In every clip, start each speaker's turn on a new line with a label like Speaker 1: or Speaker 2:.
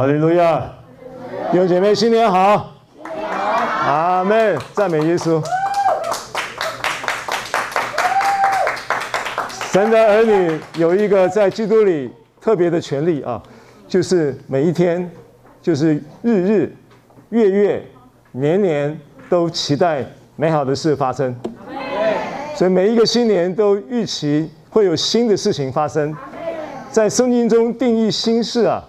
Speaker 1: 哈利路亚！弟兄姐妹，新年好！阿门！赞美耶稣！神的儿女有一个在基督里特别的权利啊，就是每一天，就是日日、月月、年年都期待美好的事发生。所以每一个新年都预期会有新的事情发生。在圣经中定义新事啊，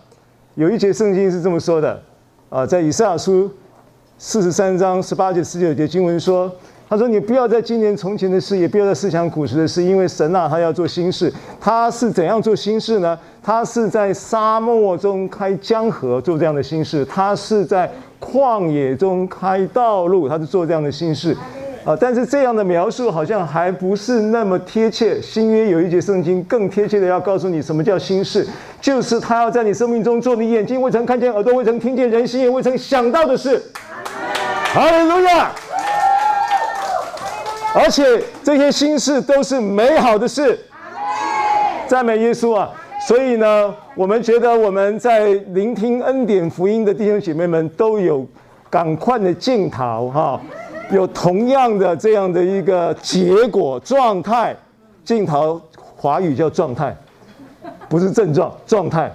Speaker 1: 有一节圣经是这么说的啊，在以赛亚书。四十三章十八节、十九节经文说：“他说，你不要再纪念从前的事，也不要再思想古时的事，因为神啊，他要做新事。他是怎样做新事呢？他是在沙漠中开江河，做这样的新事；他是在旷野中开道路，他是做这样的新事。啊，但是这样的描述好像还不是那么贴切。新约有一节圣经更贴切的要告诉你什么叫心事，就是他要在你生命中做你眼睛未曾看见、耳朵未曾听见、人心也未曾想到的事。”哈利路亚！而且这些心事都是美好的事，赞美耶稣啊！所以呢，我们觉得我们在聆听恩典福音的弟兄姐妹们都有赶快的镜头哈，有同样的这样的一个结果状态。镜头华语叫状态，不是症状，状态。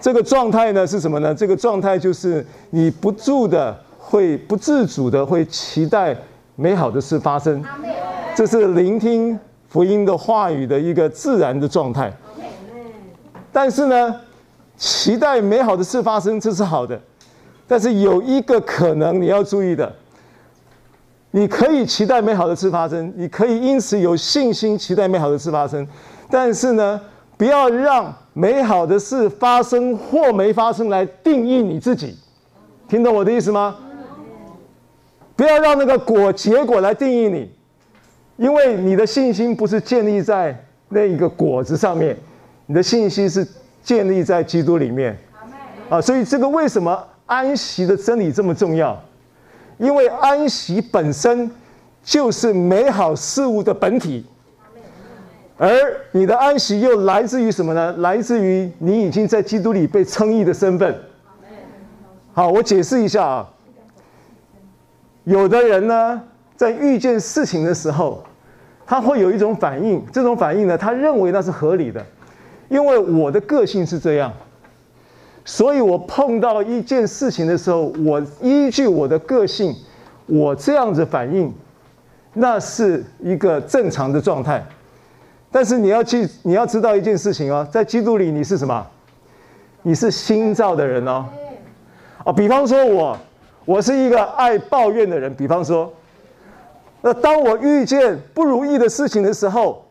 Speaker 1: 这个状态呢是什么呢？这个状态就是你不住的。会不自主的会期待美好的事发生，这是聆听福音的话语的一个自然的状态。但是呢，期待美好的事发生，这是好的。但是有一个可能你要注意的，你可以期待美好的事发生，你可以因此有信心期待美好的事发生。但是呢，不要让美好的事发生或没发生来定义你自己。听懂我的意思吗？不要让那个果结果来定义你，因为你的信心不是建立在那一个果子上面，你的信心是建立在基督里面。啊，所以这个为什么安息的真理这么重要？因为安息本身就是美好事物的本体，而你的安息又来自于什么呢？来自于你已经在基督里被称义的身份。好，我解释一下啊。有的人呢，在遇见事情的时候，他会有一种反应，这种反应呢，他认为那是合理的，因为我的个性是这样，所以我碰到一件事情的时候，我依据我的个性，我这样子反应，那是一个正常的状态。但是你要记，你要知道一件事情哦，在基督里你是什么？你是新造的人哦。哦，比方说我。我是一个爱抱怨的人，比方说，那当我遇见不如意的事情的时候，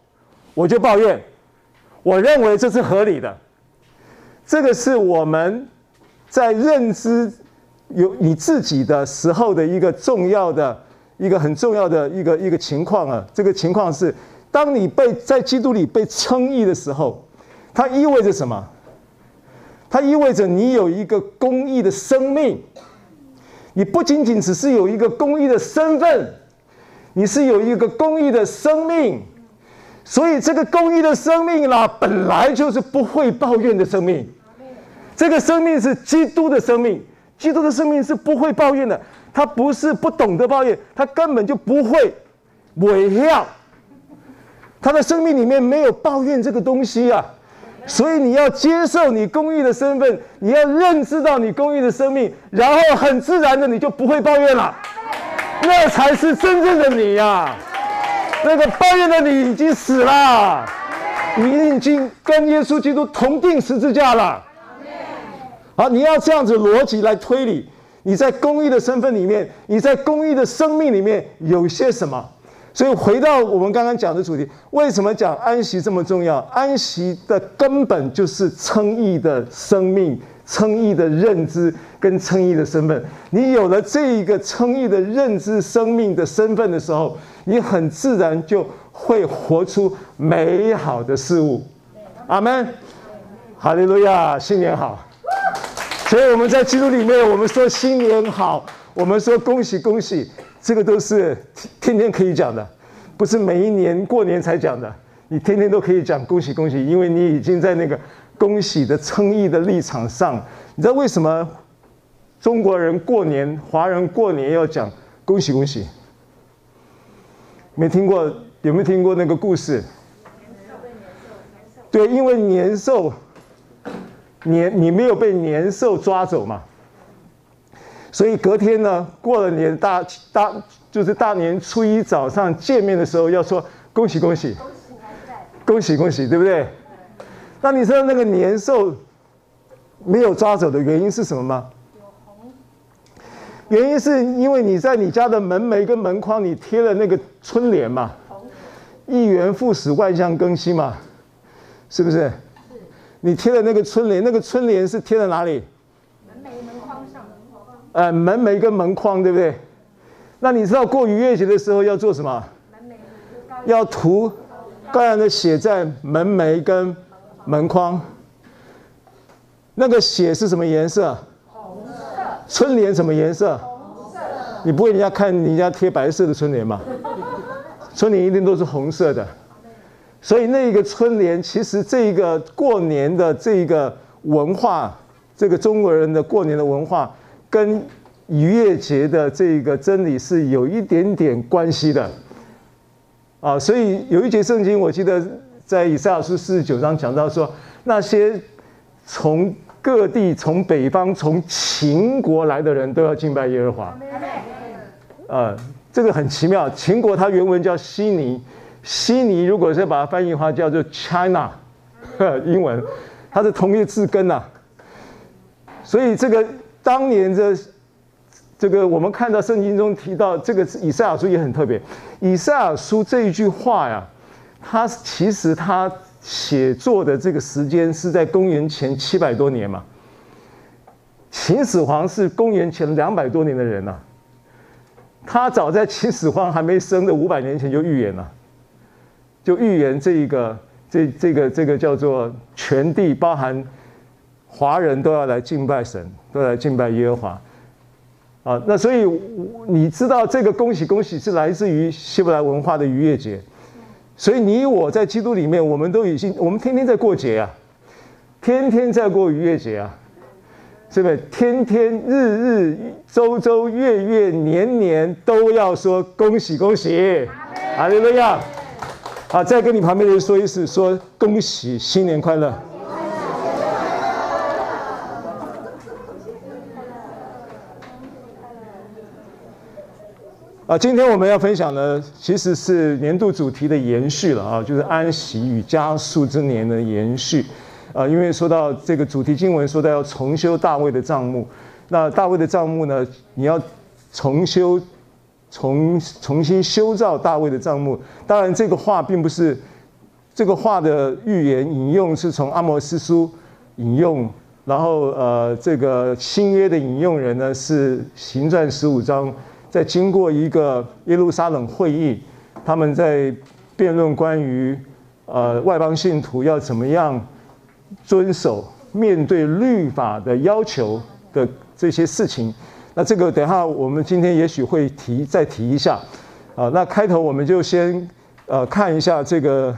Speaker 1: 我就抱怨，我认为这是合理的。这个是我们在认知有你自己的时候的一个重要的一个很重要的一个一个情况啊。这个情况是，当你被在基督里被称义的时候，它意味着什么？它意味着你有一个公义的生命。你不仅仅只是有一个公义的身份，你是有一个公义的生命，所以这个公义的生命啦，本来就是不会抱怨的生命。这个生命是基督的生命，基督的生命是不会抱怨的。他不是不懂得抱怨，他根本就不会违拗。他的生命里面没有抱怨这个东西啊。所以你要接受你公义的身份，你要认知到你公义的生命，然后很自然的你就不会抱怨了，那才是真正的你呀、啊！那个抱怨的你已经死了，你已经跟耶稣基督同钉十字架了。好，你要这样子逻辑来推理，你在公义的身份里面，你在公义的生命里面有些什么？所以回到我们刚刚讲的主题，为什么讲安息这么重要？安息的根本就是称义的生命、称义的认知跟称义的身份。你有了这一个称义的认知、生命的身份的时候，你很自然就会活出美好的事物。阿门，哈利路亚，新年好。所以我们在基督里面，我们说新年好，我们说恭喜恭喜。这个都是天天可以讲的，不是每一年过年才讲的。你天天都可以讲恭喜恭喜，因为你已经在那个恭喜的称义的立场上，你知道为什么中国人过年、华人过年要讲恭喜恭喜？没听过？有没有听过那个故事？对，因为年兽，年你没有被年兽抓走嘛，所以隔天呢，过了年大大就是大年初一早上见面的时候要说恭喜恭喜，恭喜恭喜，对不对？那你知道那个年兽没有抓走的原因是什么吗？原因是因为你在你家的门楣跟门框，你贴了那个春联嘛，一元复始，万象更新嘛，是不是？你贴了那个春联，那个春联是贴在哪里？门楣门框上。呃，门楣跟门框，对不对？那你知道过逾越节的时候要做什么？要涂羔羊的血在门楣跟门框。那个血是什么颜色？春联什么颜色？红色。你不会人家看人家贴白色的春联吗？春联一定都是红色的。所以那个春联，其实这个过年的这个文化，这个中国人的过年的文化，跟逾越节的这个真理是有一点点关系的。啊，所以有一节圣经，我记得在以赛亚书四十九章讲到说，那些从各地从北方从秦国来的人都要敬拜耶和华，呃，这个很奇妙。秦国它原文叫西尼，西尼如果是把它翻译的话叫做 China，英文，它是同一个字根呐。所以这个当年的这个我们看到圣经中提到这个以赛亚书也很特别，以赛亚书这一句话呀，它其实它。写作的这个时间是在公元前七百多年嘛？秦始皇是公元前两百多年的人呐、他早在秦始皇还没生的五百年前就预言了，就预言这一个这这个这个叫做全地包含华人都要来敬拜神，都来敬拜耶和华啊。那所以你知道这个恭喜恭喜是来自于希伯来文化的逾越节。所以你我在基督里面，我们都已经，我们天天在过节啊，天天在过逾越节啊，是不是？天天日日周周月月年年都要说恭喜恭喜，阿利路亚！好，再跟你旁边的人说一次，说恭喜新年快乐。啊，今天我们要分享的其实是年度主题的延续了啊，就是安息与加速之年的延续。啊，因为说到这个主题经文，说到要重修大卫的帐目，那大卫的帐目呢，你要重修、重重新修造大卫的帐目。当然，这个话并不是这个话的预言引用是从阿摩斯书引用，然后呃，这个新约的引用人呢是行传十五章。在经过一个耶路撒冷会议，他们在辩论关于呃外邦信徒要怎么样遵守面对律法的要求的这些事情。那这个等下我们今天也许会提再提一下啊。那开头我们就先呃看一下这个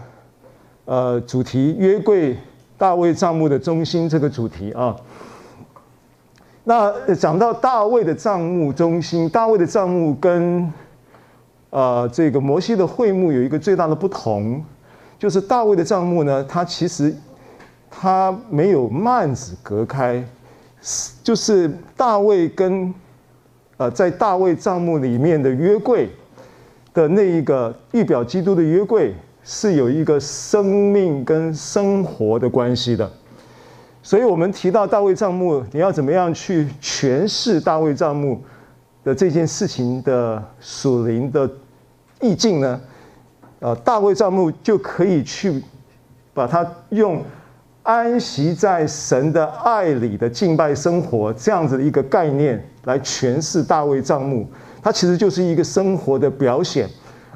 Speaker 1: 呃主题约柜大卫帐幕的中心这个主题啊。那讲到大卫的帐幕中心，大卫的帐幕跟呃这个摩西的会幕有一个最大的不同，就是大卫的帐幕呢，它其实它没有幔子隔开，是就是大卫跟呃在大卫帐幕里面的约柜的那一个预表基督的约柜是有一个生命跟生活的关系的。所以，我们提到大卫帐幕，你要怎么样去诠释大卫帐幕的这件事情的属灵的意境呢？呃，大卫帐幕就可以去把它用安息在神的爱里的敬拜生活这样子的一个概念来诠释大卫帐幕。它其实就是一个生活的表显，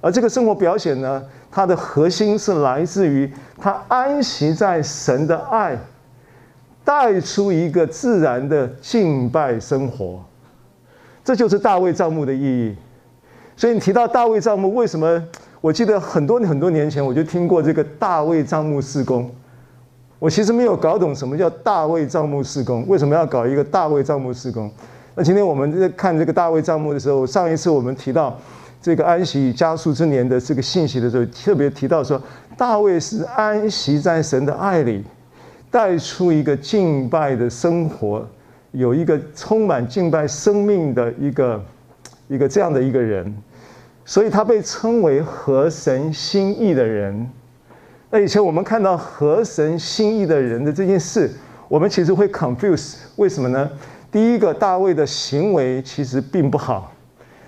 Speaker 1: 而这个生活表显呢，它的核心是来自于他安息在神的爱。带出一个自然的敬拜生活，这就是大卫帐幕的意义。所以你提到大卫帐幕，为什么？我记得很多很多年前我就听过这个大卫帐幕事工，我其实没有搞懂什么叫大卫帐幕事工，为什么要搞一个大卫帐幕事工？那今天我们在看这个大卫帐幕的时候，上一次我们提到这个安息与加速之年的这个信息的时候，特别提到说，大卫是安息在神的爱里，带出一个敬拜的生活，有一个充满敬拜生命的一个一个这样的一个人，所以他被称为合神心意的人。那以前我们看到合神心意的人的这件事，我们其实会 confuse，为什么呢？第一个，大卫的行为其实并不好，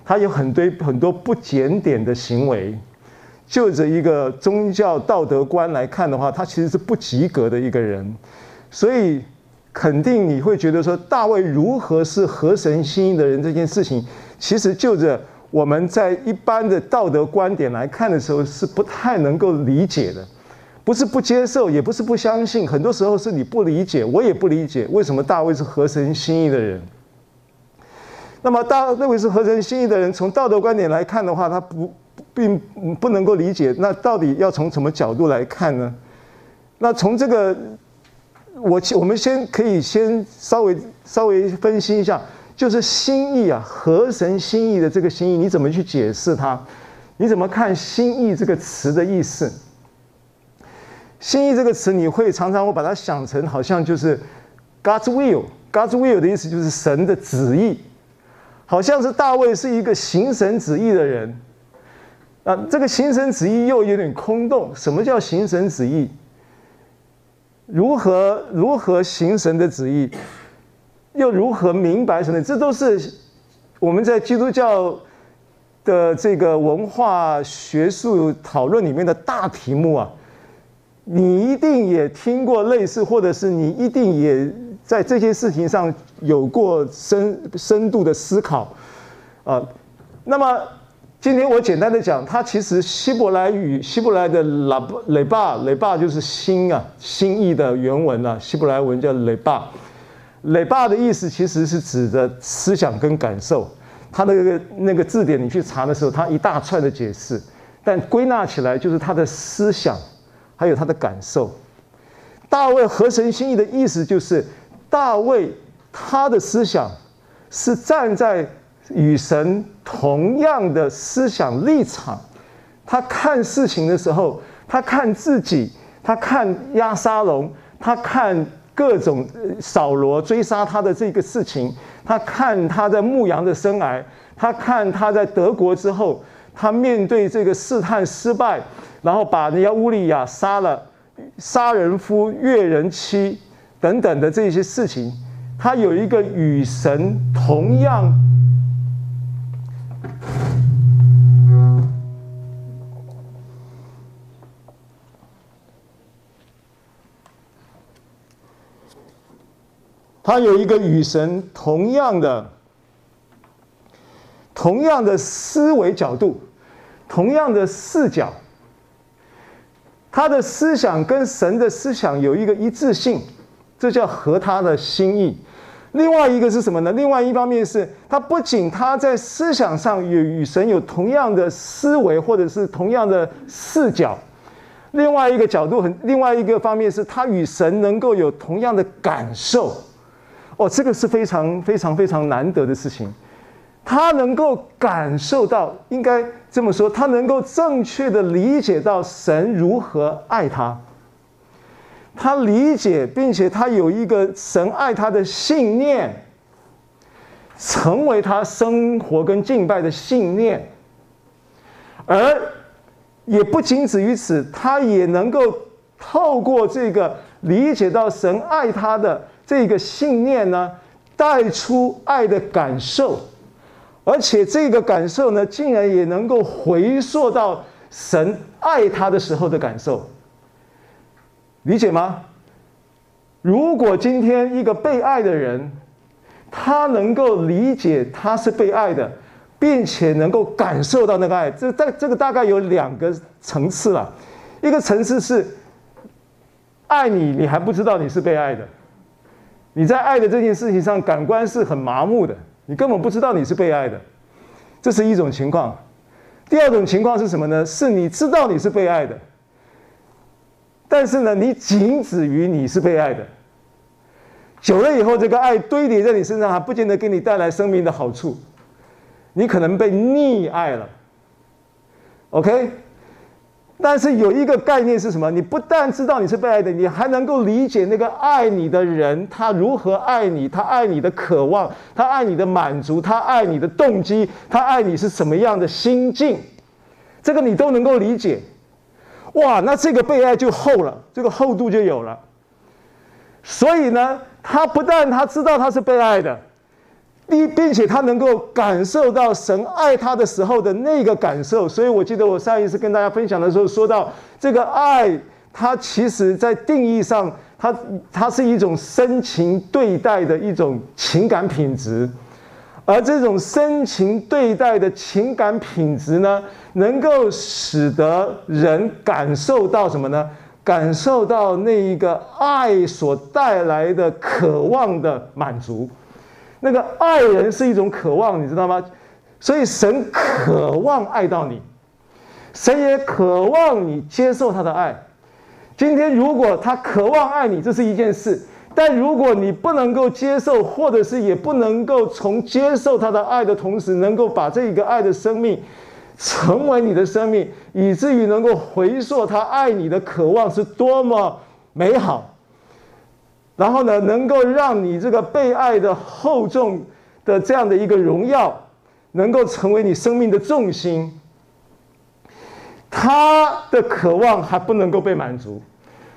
Speaker 1: 他有很多很多不检点的行为，就着一个宗教道德观来看的话，他其实是不及格的一个人，所以肯定你会觉得说，大卫如何是合神心意的人这件事情，其实就着我们在一般的道德观点来看的时候，是不太能够理解的。不是不接受，也不是不相信，很多时候是你不理解，我也不理解为什么大卫是合神心意的人。那么大卫是合神心意的人，从道德观点来看的话，他不并不能够理解。那到底要从什么角度来看呢？那从这个，我我们先可以先稍微稍微分析一下，就是心意啊，和神心意的这个心意，你怎么去解释它？你怎么看心意这个词的意思？心意这个词，你会常常会把它想成好像就是 God's will，God's will 的意思就是神的旨意，好像是大卫是一个行神旨意的人。啊，这个行神旨意又有点空洞。什么叫行神旨意？如何如何行神的旨意？又如何明白神的？这都是我们在基督教的这个文化学术讨论里面的大题目啊。你一定也听过类似，或者是你一定也在这些事情上有过深深度的思考，啊，那么今天我简单的讲，它其实希伯来语希伯来的拉雷巴雷巴就是心啊，心意的原文啊，希伯来文叫雷巴，雷巴的意思其实是指的思想跟感受，它那个那个字典你去查的时候，它一大串的解释，但归纳起来就是他的思想。还有他的感受，大卫合神心意的意思就是，大卫他的思想是站在与神同样的思想立场，他看事情的时候，他看自己，他看押沙龙，他看各种扫罗追杀他的这个事情，他看他在牧羊的生涯，他看他在德国之后，他面对这个试探失败。然后把人家乌利亚杀了，杀人夫、越人妻等等的这些事情，他有一个与神同样，他有一个与神同样的、同样的思维角度，同样的视角。他的思想跟神的思想有一个一致性，这叫合他的心意。另外一个是什么呢？另外一方面是他不仅他在思想上与与神有同样的思维，或者是同样的视角。另外一个角度很，另外一个方面是他与神能够有同样的感受。哦，这个是非常非常非常难得的事情。他能够感受到，应该这么说，他能够正确的理解到神如何爱他。他理解，并且他有一个神爱他的信念，成为他生活跟敬拜的信念。而也不仅止于此，他也能够透过这个理解到神爱他的这个信念呢，带出爱的感受。而且这个感受呢，竟然也能够回溯到神爱他的时候的感受，理解吗？如果今天一个被爱的人，他能够理解他是被爱的，并且能够感受到那个爱，这这这个大概有两个层次了。一个层次是爱你，你还不知道你是被爱的，你在爱的这件事情上感官是很麻木的。你根本不知道你是被爱的，这是一种情况。第二种情况是什么呢？是你知道你是被爱的，但是呢，你仅止于你是被爱的。久了以后，这个爱堆叠在你身上，还不见得给你带来生命的好处。你可能被溺爱了，OK？但是有一个概念是什么？你不但知道你是被爱的，你还能够理解那个爱你的人，他如何爱你，他爱你的渴望，他爱你的满足，他爱你的动机，他爱你是什么样的心境，这个你都能够理解。哇，那这个被爱就厚了，这个厚度就有了。所以呢，他不但他知道他是被爱的。并并且他能够感受到神爱他的时候的那个感受，所以我记得我上一次跟大家分享的时候说到，这个爱，它其实在定义上，它它是一种深情对待的一种情感品质，而这种深情对待的情感品质呢，能够使得人感受到什么呢？感受到那一个爱所带来的渴望的满足。那个爱人是一种渴望，你知道吗？所以神渴望爱到你，神也渴望你接受他的爱。今天如果他渴望爱你，这是一件事；但如果你不能够接受，或者是也不能够从接受他的爱的同时，能够把这一个爱的生命成为你的生命，以至于能够回溯他爱你的渴望是多么美好。然后呢，能够让你这个被爱的厚重的这样的一个荣耀，能够成为你生命的重心。他的渴望还不能够被满足，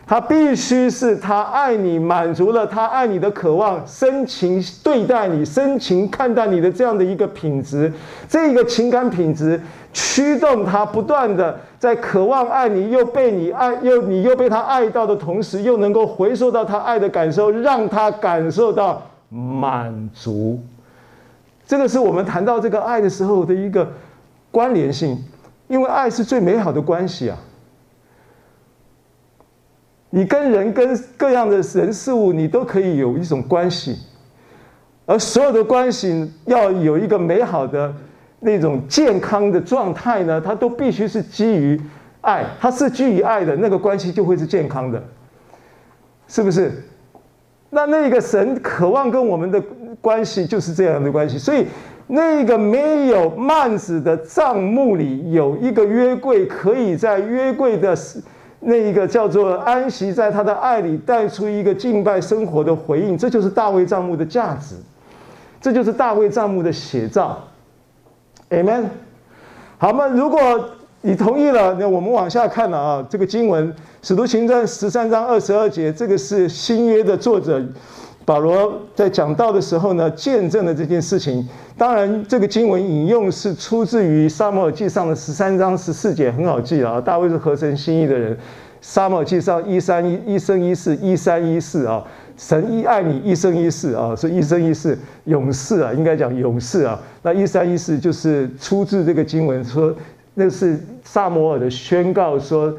Speaker 1: 他必须是他爱你，满足了他爱你的渴望，深情对待你，深情看待你的这样的一个品质，这个情感品质驱动他不断的。在渴望爱你，又被你爱，又你又被他爱到的同时，又能够回收到他爱的感受，让他感受到满足。这个是我们谈到这个爱的时候的一个关联性，因为爱是最美好的关系啊。你跟人、跟各样的人事物，你都可以有一种关系，而所有的关系要有一个美好的。那种健康的状态呢，它都必须是基于爱，它是基于爱的那个关系就会是健康的，是不是？那那个神渴望跟我们的关系就是这样的关系，所以那个没有幔子的帐幕里有一个约柜，可以在约柜的那一个叫做安息在他的爱里带出一个敬拜生活的回应，这就是大卫帐幕的价值，这就是大卫帐幕的写照。Amen。好嘛，如果你同意了，那我们往下看了啊。这个经文《使徒行传》十三章二十二节，这个是新约的作者保罗在讲道的时候呢，见证了这件事情。当然，这个经文引用是出自于《撒母耳记上》的十三章十四节，很好记啊。大卫是合神心意的人，《撒母耳记上》一三一一生一世一三一四啊。神一爱你一生一世啊，是一生一世永世啊，应该讲永世啊。那一三一四就是出自这个经文说，那是撒母耳的宣告说，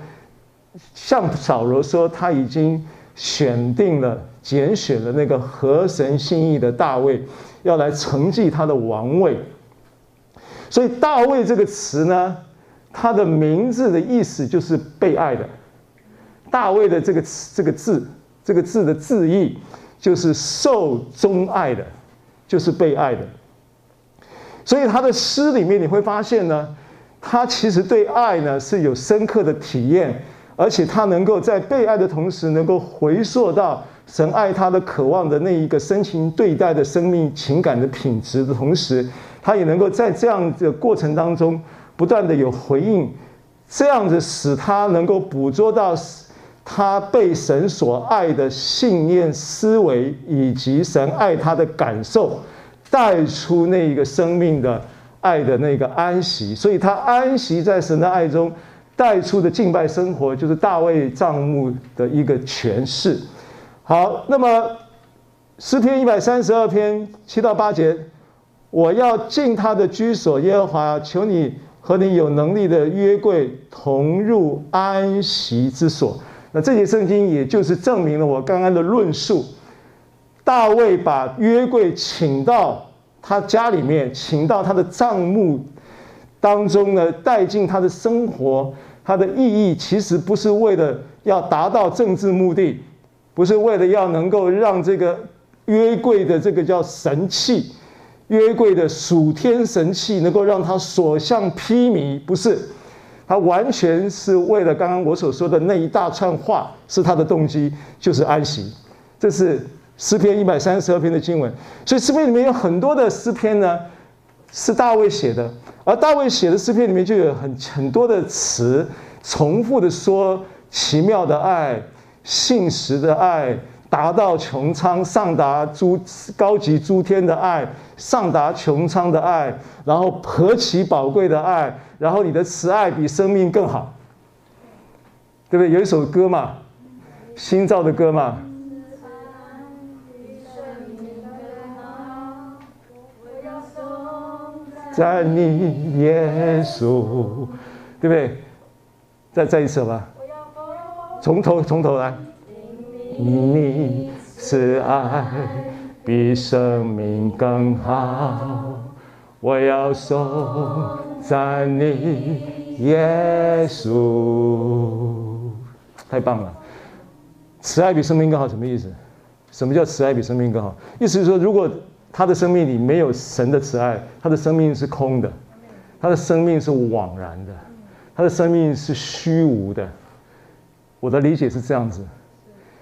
Speaker 1: 向扫罗说他已经选定了、拣选了那个合神心意的大卫，要来承继他的王位。所以大卫这个词呢，他的名字的意思就是被爱的。大卫的这个词这个字。这个字的字义就是受钟爱的，就是被爱的。所以他的诗里面你会发现呢，他其实对爱呢是有深刻的体验，而且他能够在被爱的同时，能够回溯到神爱他的渴望的那一个深情对待的生命情感的品质的同时，他也能够在这样的过程当中不断的有回应，这样子使他能够捕捉到。他被神所爱的信念、思维，以及神爱他的感受，带出那一个生命的爱的那个安息。所以，他安息在神的爱中，带出的敬拜生活，就是大卫帐幕的一个诠释。好，那么诗篇一百三十二篇七到八节，我要进他的居所，耶和华，求你和你有能力的约柜同入安息之所。那这节圣经也就是证明了我刚刚的论述。大卫把约柜请到他家里面，请到他的帐幕当中呢，带进他的生活，它的意义其实不是为了要达到政治目的，不是为了要能够让这个约柜的这个叫神器，约柜的属天神器能够让他所向披靡，不是，他完全是为了刚刚我所说的那一大串话是他的动机，就是安息。这是诗篇一百三十二篇的经文，所以诗篇里面有很多的诗篇呢，是大卫写的。而大卫写的诗篇里面就有很很多的词，重复的说奇妙的爱、信实的爱、达到穹苍、上达诸高级诸天的爱、上达穹苍的爱，然后何其宝贵的爱，然后你的慈爱比生命更好，对不对？有一首歌嘛，新造的歌嘛。在你耶稣，对不对？再再一次吧，从头从头来。你是爱比生命更好，我要颂赞你耶稣。太棒了！慈爱比生命更好，什么意思？什么叫慈爱比生命更好？意思是说，如果他的生命里没有神的慈爱，他的生命是空的，他的生命是枉然的，他的生命是虚无的。我的理解是这样子，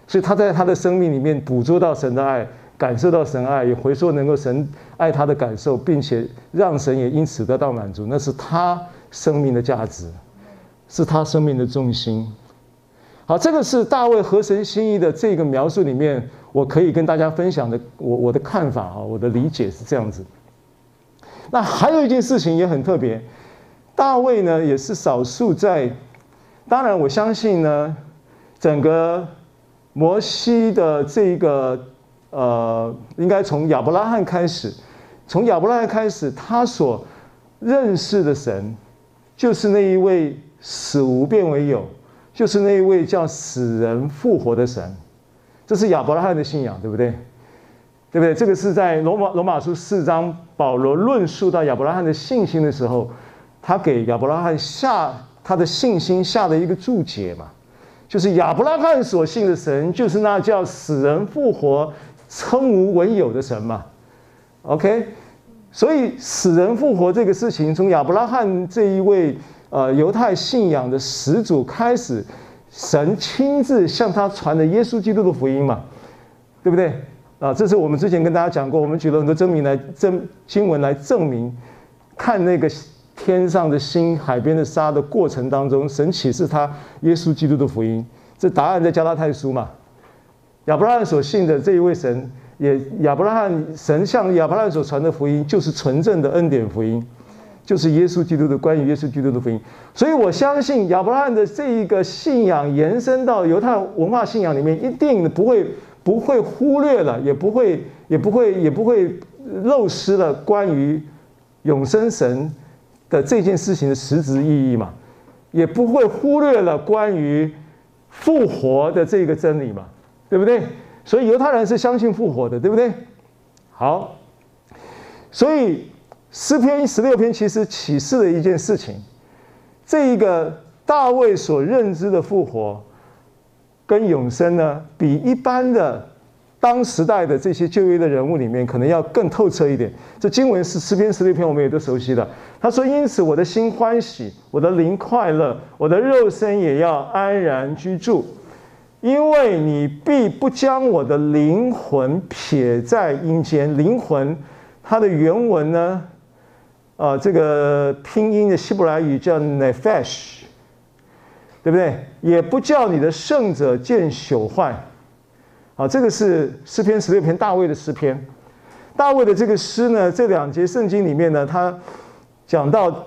Speaker 1: 所以他在他的生命里面捕捉到神的爱，感受到神爱，也回溯能够神爱他的感受，并且让神也因此得到满足，那是他生命的价值，是他生命的重心。好，这个是大卫合神心意的这个描述里面。我可以跟大家分享的，我我的看法啊，我的理解是这样子。那还有一件事情也很特别，大卫呢也是少数在，当然我相信呢，整个摩西的这个呃，应该从亚伯拉罕开始，从亚伯拉罕开始，他所认识的神，就是那一位死无变为有，就是那一位叫死人复活的神。这是亚伯拉罕的信仰，对不对？对不对？这个是在罗马罗马书四章，保罗论述到亚伯拉罕的信心的时候，他给亚伯拉罕下他的信心下的一个注解嘛，就是亚伯拉罕所信的神，就是那叫死人复活、称无为有的神嘛。OK，所以死人复活这个事情，从亚伯拉罕这一位呃犹太信仰的始祖开始。神亲自向他传的耶稣基督的福音嘛，对不对？啊，这是我们之前跟大家讲过，我们举了很多证明来证经文来证明，看那个天上的星、海边的沙的过程当中，神启示他耶稣基督的福音。这答案在加拉太书嘛。亚伯拉罕所信的这一位神，也亚伯拉罕神向亚伯拉罕所传的福音，就是纯正的恩典福音。就是耶稣基督的关于耶稣基督的福音，所以我相信亚伯拉罕的这一个信仰延伸到犹太文化信仰里面，一定不会不会忽略了，也不会也不会也不会漏失了关于永生神的这件事情的实质意义嘛，也不会忽略了关于复活的这个真理嘛，对不对？所以犹太人是相信复活的，对不对？好，所以。诗篇十六篇其实启示了一件事情，这一个大卫所认知的复活跟永生呢，比一般的当时代的这些旧约的人物里面可能要更透彻一点。这经文是诗篇十六篇，我们也都熟悉的。他说：“因此我的心欢喜，我的灵快乐，我的肉身也要安然居住，因为你必不将我的灵魂撇在阴间。灵魂，它的原文呢？”啊，这个拼音的希伯来语叫 nephesh，对不对？也不叫你的圣者见朽坏。啊，这个是诗篇十六篇大卫的诗篇。大卫的这个诗呢，这两节圣经里面呢，他讲到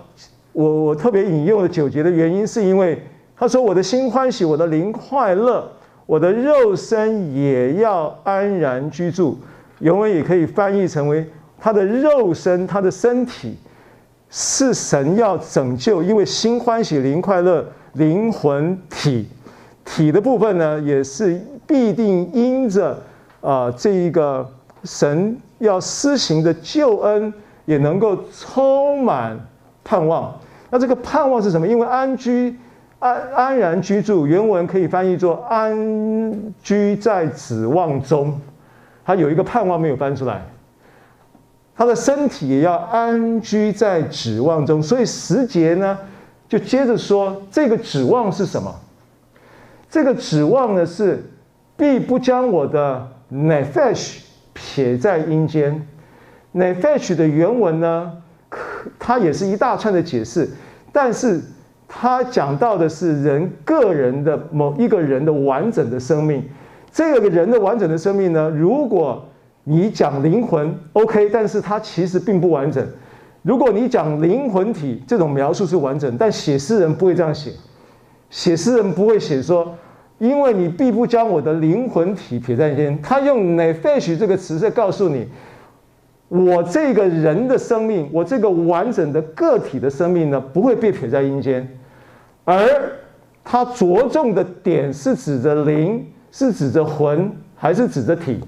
Speaker 1: 我我特别引用了九节的原因，是因为他说：“我的心欢喜，我的灵快乐，我的肉身也要安然居住。”原文也可以翻译成为他的肉身，他的身体。是神要拯救，因为心欢喜，灵快乐，灵魂体体的部分呢，也是必定因着、呃、这一个神要施行的救恩，也能够充满盼望。那这个盼望是什么？因为安居安安然居住，原文可以翻译作安居在指望中，他有一个盼望没有翻出来。他的身体也要安居在指望中，所以十节呢，就接着说这个指望是什么？这个指望呢是必不将我的 nephesh 撇在阴间。nephesh 的原文呢，可它也是一大串的解释，但是它讲到的是人个人的某一个人的完整的生命。这个人的完整的生命呢，如果你讲灵魂，OK，但是它其实并不完整。如果你讲灵魂体，这种描述是完整，但写诗人不会这样写。写诗人不会写说，因为你必不将我的灵魂体撇在阴间。他用 nephesh 这个词在告诉你，我这个人的生命，我这个完整的个体的生命呢，不会被撇在阴间。而他着重的点是指着灵，是指着魂，还是指着体？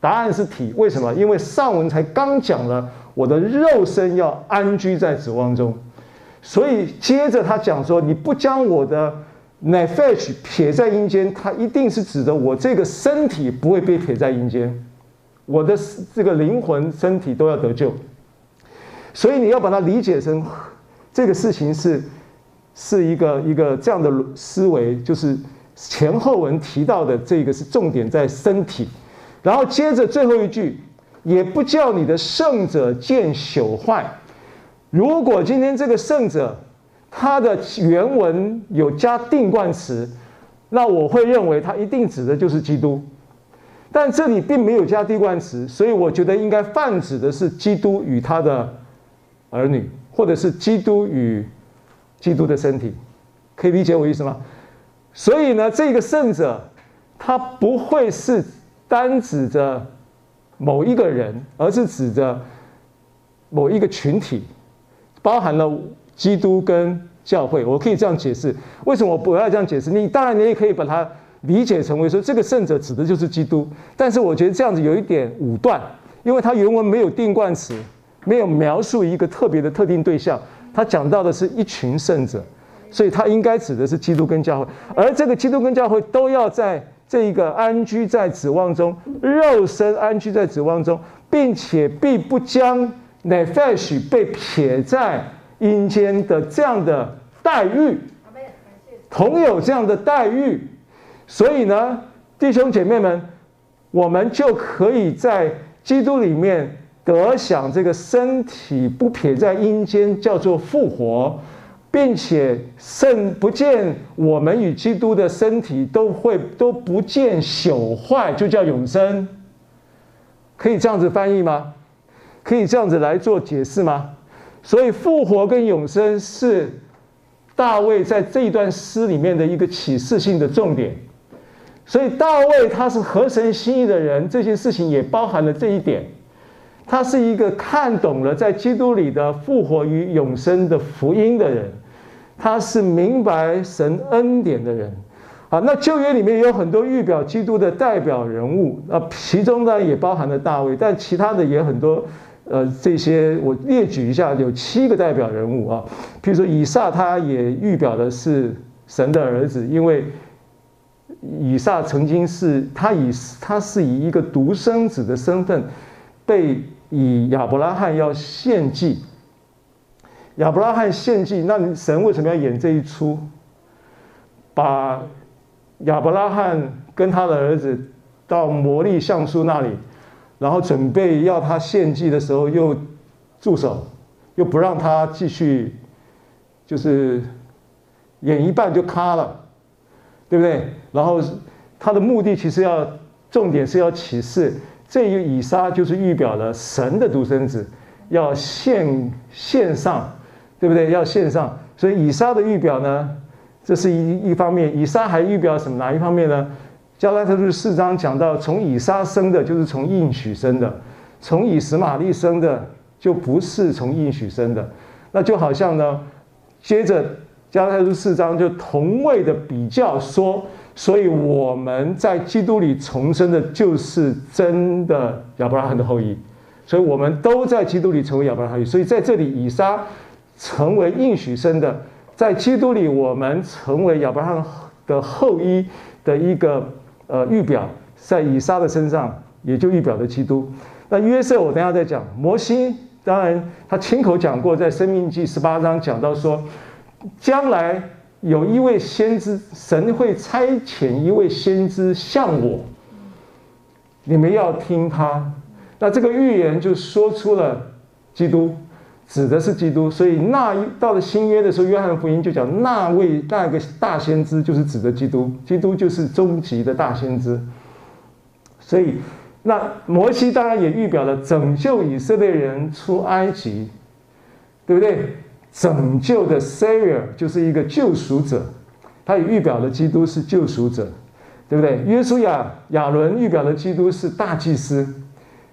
Speaker 1: 答案是体，为什么？因为上文才刚讲了我的肉身要安居在指望中，所以接着他讲说，你不将我的 nephesh 撇在阴间，他一定是指的我这个身体不会被撇在阴间，我的这个灵魂身体都要得救，所以你要把它理解成这个事情是是一个一个这样的思维，就是前后文提到的这个是重点在身体。然后接着最后一句，也不叫你的圣者见朽坏。如果今天这个圣者，他的原文有加定冠词，那我会认为他一定指的就是基督。但这里并没有加定冠词，所以我觉得应该泛指的是基督与他的儿女，或者是基督与基督的身体，可以理解我意思吗？所以呢，这个圣者他不会是。单指着某一个人，而是指着某一个群体，包含了基督跟教会。我可以这样解释，为什么我不要这样解释？你当然你也可以把它理解成为说，这个圣者指的就是基督。但是我觉得这样子有一点武断，因为他原文没有定冠词，没有描述一个特别的特定对象，他讲到的是一群圣者，所以他应该指的是基督跟教会，而这个基督跟教会都要在。这一个安居在指望中，肉身安居在指望中，并且必不将 nephesh 被撇在阴间的这样的待遇，同有这样的待遇，所以呢，弟兄姐妹们，我们就可以在基督里面得享这个身体不撇在阴间，叫做复活。并且甚不见我们与基督的身体都会都不见朽坏，就叫永生。可以这样子翻译吗？可以这样子来做解释吗？所以复活跟永生是大卫在这一段诗里面的一个启示性的重点。所以大卫他是合神心意的人，这件事情也包含了这一点。他是一个看懂了在基督里的复活与永生的福音的人。他是明白神恩典的人，啊，那旧约里面有很多预表基督的代表人物，啊，其中呢也包含了大卫，但其他的也很多，呃，这些我列举一下，有七个代表人物啊，譬如说以撒，他也预表的是神的儿子，因为以撒曾经是他以他是以一个独生子的身份被以亚伯拉罕要献祭。亚伯拉罕献祭，那神为什么要演这一出？把亚伯拉罕跟他的儿子到摩利橡树那里，然后准备要他献祭的时候，又住手，又不让他继续，就是演一半就卡了，对不对？然后他的目的其实要重点是要启示，这一以撒就是预表了神的独生子，要献献上。对不对？要献上，所以以撒的预表呢，这是一一方面。以撒还预表什么？哪一方面呢？加拉太书四章讲到，从以撒生的，就是从应许生的；从以实玛利生的，就不是从应许生的。那就好像呢，接着加拉太书四章就同位的比较说，所以我们在基督里重生的，就是真的亚伯拉罕的后裔。所以我们都在基督里成为亚伯拉罕后裔。所以在这里，以撒。成为应许生的，在基督里，我们成为亚伯拉罕的后裔的一个呃预表，在以撒的身上，也就预表的基督。那约瑟，我等下再讲。摩西，当然他亲口讲过，在《申命记》十八章讲到说，将来有一位先知，神会差遣一位先知向我，你们要听他。那这个预言就说出了基督。指的是基督，所以那一到了新约的时候，约翰福音就讲那位那个大先知就是指的基督，基督就是终极的大先知。所以，那摩西当然也预表了拯救以色列人出埃及，对不对？拯救的 Savior 就是一个救赎者，他也预表了基督是救赎者，对不对？约书亚亚伦预表了基督是大祭司，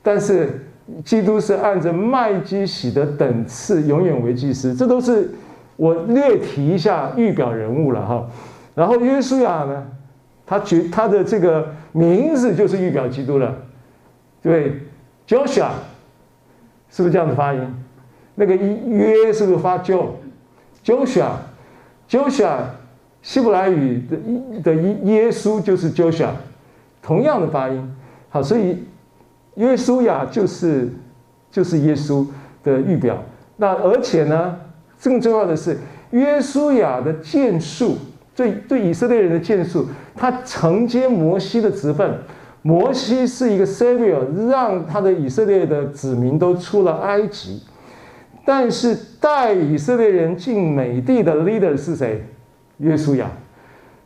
Speaker 1: 但是。基督是按着麦基洗德等次永远为祭司，这都是我略提一下预表人物了哈。然后约书亚呢，他觉他的这个名字就是预表基督了，对，Joshua 是不是这样子发音？那个约是不是发 Jo？Joshua，Joshua，希伯来语的的耶稣就是 Joshua，同样的发音。好，所以。约书亚就是就是耶稣的预表，那而且呢，更重要的是，约书亚的建树，对对以色列人的建树，他承接摩西的职分。摩西是一个 Savior，让他的以色列的子民都出了埃及，但是带以色列人进美地的 leader 是谁？约书亚。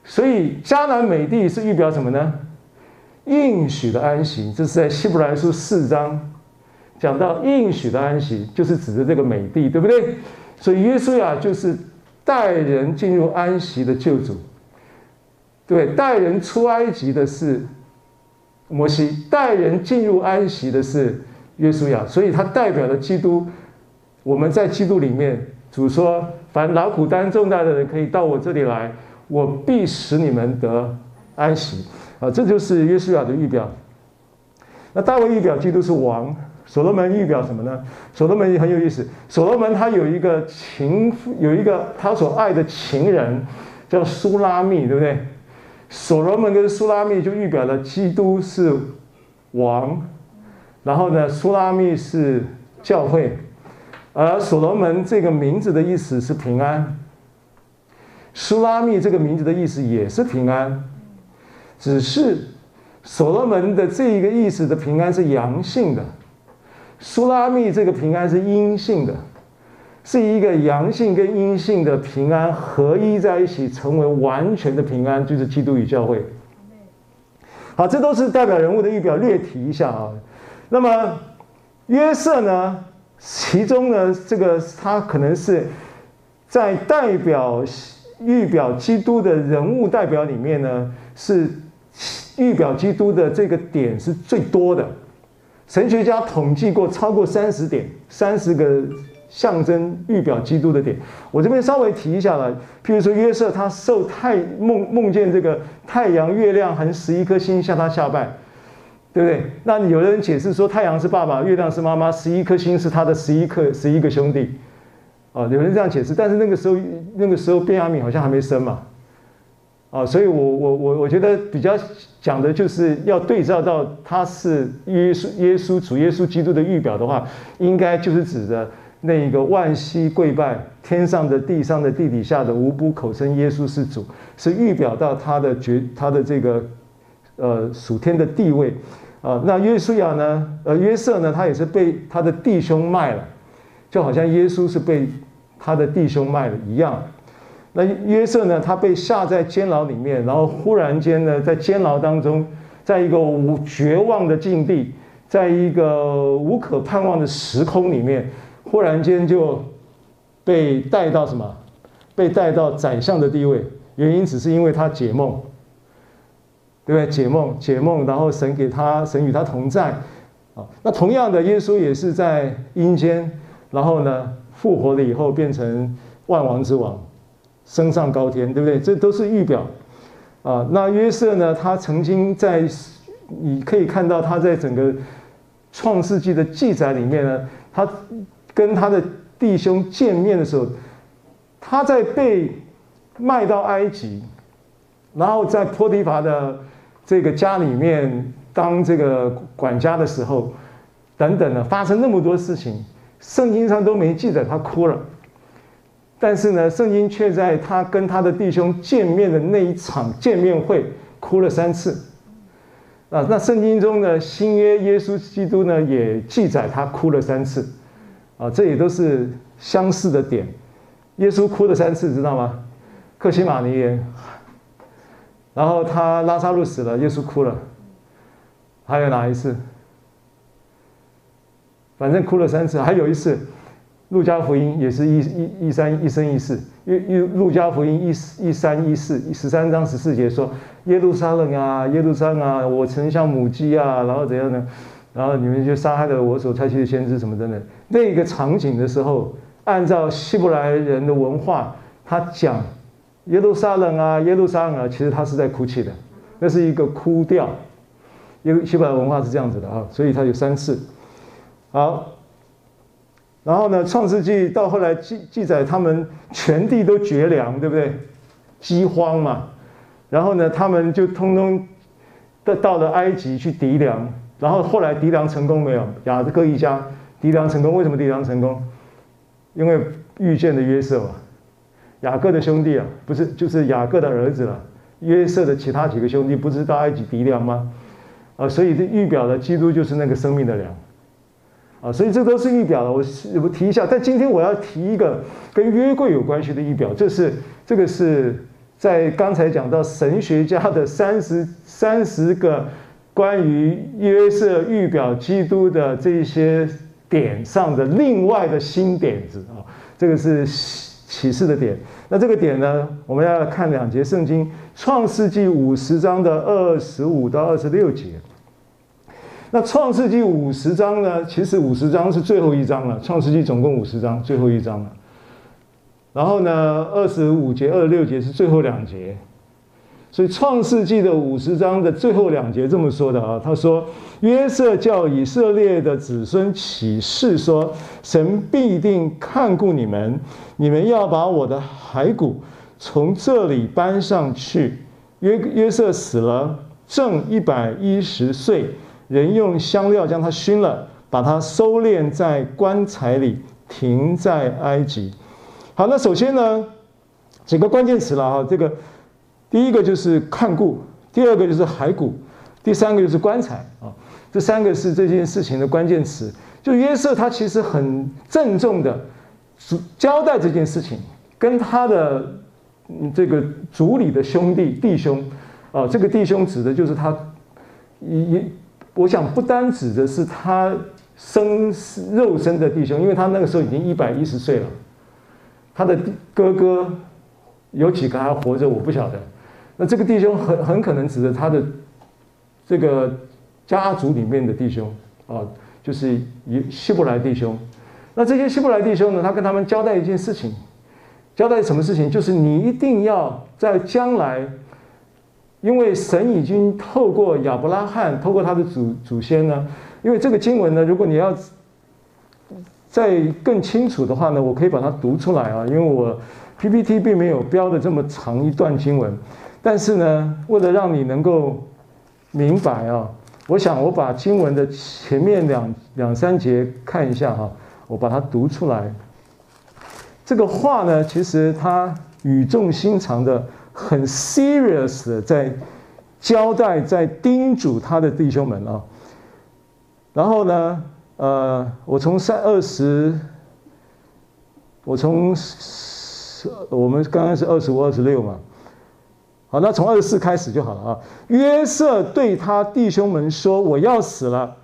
Speaker 1: 所以迦南美地是预表什么呢？应许的安息，这是在希伯来书四章讲到应许的安息，就是指的这个美地，对不对？所以耶稣啊就是带人进入安息的救主，对，带人出埃及的是摩西，带人进入安息的是约书亚，所以他代表了基督。我们在基督里面，主说：“凡劳苦担重担的人，可以到我这里来，我必使你们得安息。”啊，这就是约书亚的预表。那大卫预表基督是王，所罗门预表什么呢？所罗门也很有意思。所罗门他有一个情，有一个他所爱的情人，叫苏拉密，对不对？所罗门跟苏拉密就预表了基督是王，然后呢，苏拉密是教会，而所罗门这个名字的意思是平安，苏拉密这个名字的意思也是平安。只是所罗门的这一个意思的平安是阳性的，苏拉密这个平安是阴性的，是一个阳性跟阴性的平安合一在一起，成为完全的平安，就是基督与教会。好，这都是代表人物的预表，略提一下啊。那么约瑟呢？其中呢，这个他可能是在代表预表基督的人物代表里面呢，是。预表基督的这个点是最多的，神学家统计过超过三十点，三十个象征预表基督的点。我这边稍微提一下了，譬如说约瑟他受太梦梦见这个太阳、月亮和十一颗星向他下拜，对不对？那有的人解释说太阳是爸爸，月亮是妈妈，十一颗星是他的十一颗十一个兄弟，啊，有人这样解释。但是那个时候那个时候便雅悯好像还没生嘛。啊，所以我我我我觉得比较讲的就是要对照到他是耶稣耶稣主耶稣基督的预表的话，应该就是指的那一个万膝跪拜天上的地上的地底下的无不口称耶稣是主，是预表到他的绝他的这个呃属天的地位啊。那约书亚呢，呃约瑟呢，他也是被他的弟兄卖了，就好像耶稣是被他的弟兄卖了一样。那约瑟呢？他被下在监牢里面，然后忽然间呢，在监牢当中，在一个无绝望的境地，在一个无可盼望的时空里面，忽然间就被带到什么？被带到宰相的地位。原因只是因为他解梦，对不对？解梦，解梦，然后神给他，神与他同在。啊，那同样的，耶稣也是在阴间，然后呢，复活了以后变成万王之王。升上高天，对不对？这都是预表啊。那约瑟呢？他曾经在，你可以看到他在整个创世纪的记载里面呢，他跟他的弟兄见面的时候，他在被卖到埃及，然后在波提乏的这个家里面当这个管家的时候，等等的发生那么多事情，圣经上都没记载他哭了。但是呢，圣经却在他跟他的弟兄见面的那一场见面会哭了三次。啊，那圣经中的新约耶稣基督呢，也记载他哭了三次。啊，这也都是相似的点。耶稣哭了三次，知道吗？克西马尼园，然后他拉撒路死了，耶稣哭了。还有哪一次？反正哭了三次。还有一次，路加福音也是一一一三一生一世，因为路加福音一一三一四十三章十四节说：耶路撒冷啊，耶路撒冷啊，我曾像母鸡啊，然后怎样呢？然后你们就杀害了我所差去的先知什么等等。那个场景的时候。按照希伯来人的文化，他讲耶路撒冷啊，耶路撒冷啊，其实他是在哭泣的，那是一个哭调。因为希伯来文化是这样子的啊，所以他有三次。好，然后呢，《创世纪》到后来记记载，他们全地都绝粮，对不对？饥荒嘛。然后呢，他们就通通到到了埃及去糴粮，然后后来糴粮成功没有？雅各一家糴粮成功，为什么糴粮成功？因为遇见了约瑟嘛，雅各的兄弟啊，不是就是雅各的儿子了。约瑟的其他几个兄弟不是到埃及糴粮吗？啊，所以这预表了基督就是那个生命的粮。啊，所以这都是预表了。我我提一下，但今天我要提一个跟约柜有关系的预表，这是这个是在刚才讲到神学家的三十三十个关于约瑟预表基督的这些。点上的另外的新点子啊，这个是启示的点。那这个点呢，我们要看两节圣经，《创世纪》五十章的二十五到二十六节。那《创世纪》五十章呢，其实五十章是最后一章了，《创世纪》总共五十章，最后一章了。然后呢，二十五节、二十六节是最后两节。所以《创世纪》的五十章的最后两节这么说的啊，他说：“约瑟叫以色列的子孙起誓说，神必定看顾你们，你们要把我的骸骨从这里搬上去。”约约瑟死了，正一百一十岁，人用香料将它熏了，把它收敛在棺材里，停在埃及。好，那首先呢，几个关键词了哈，这个。第一个就是看顾，第二个就是骸骨，第三个就是棺材啊，这三个是这件事情的关键词。就约瑟他其实很郑重的交代这件事情，跟他的这个族里的兄弟弟兄啊，这个弟兄指的就是他，一我想不单指的是他生肉身的弟兄，因为他那个时候已经一百一十岁了，他的哥哥有几个还活着，我不晓得。那这个弟兄很很可能指的他的这个家族里面的弟兄啊，就是以希伯来弟兄。那这些希伯来弟兄呢，他跟他们交代一件事情，交代什么事情？就是你一定要在将来，因为神已经透过亚伯拉罕，透过他的祖祖先呢，因为这个经文呢，如果你要再更清楚的话呢，我可以把它读出来啊，因为我 PPT 并没有标的这么长一段经文。但是呢，为了让你能够明白啊，我想我把经文的前面两两三节看一下哈，我把它读出来。这个话呢，其实他语重心长的、很 serious 的在交代、在叮嘱他的弟兄们啊。然后呢，呃，我从三二十，我从我们刚刚是二十五、二十六嘛。好，那从二十四开始就好了啊。约瑟对他弟兄们说：“我要死了，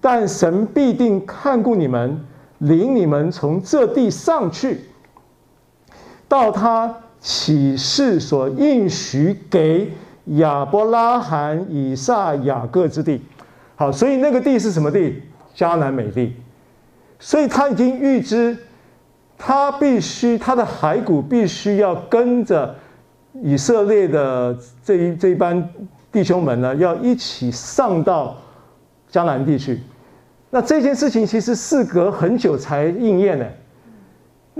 Speaker 1: 但神必定看顾你们，领你们从这地上去，到他启示所应许给亚伯拉罕、以撒、雅各之地。”好，所以那个地是什么地？迦南美地。所以他已经预知，他必须他的骸骨必须要跟着。以色列的这一这一班弟兄们呢，要一起上到迦南地去。那这件事情其实事隔很久才应验呢。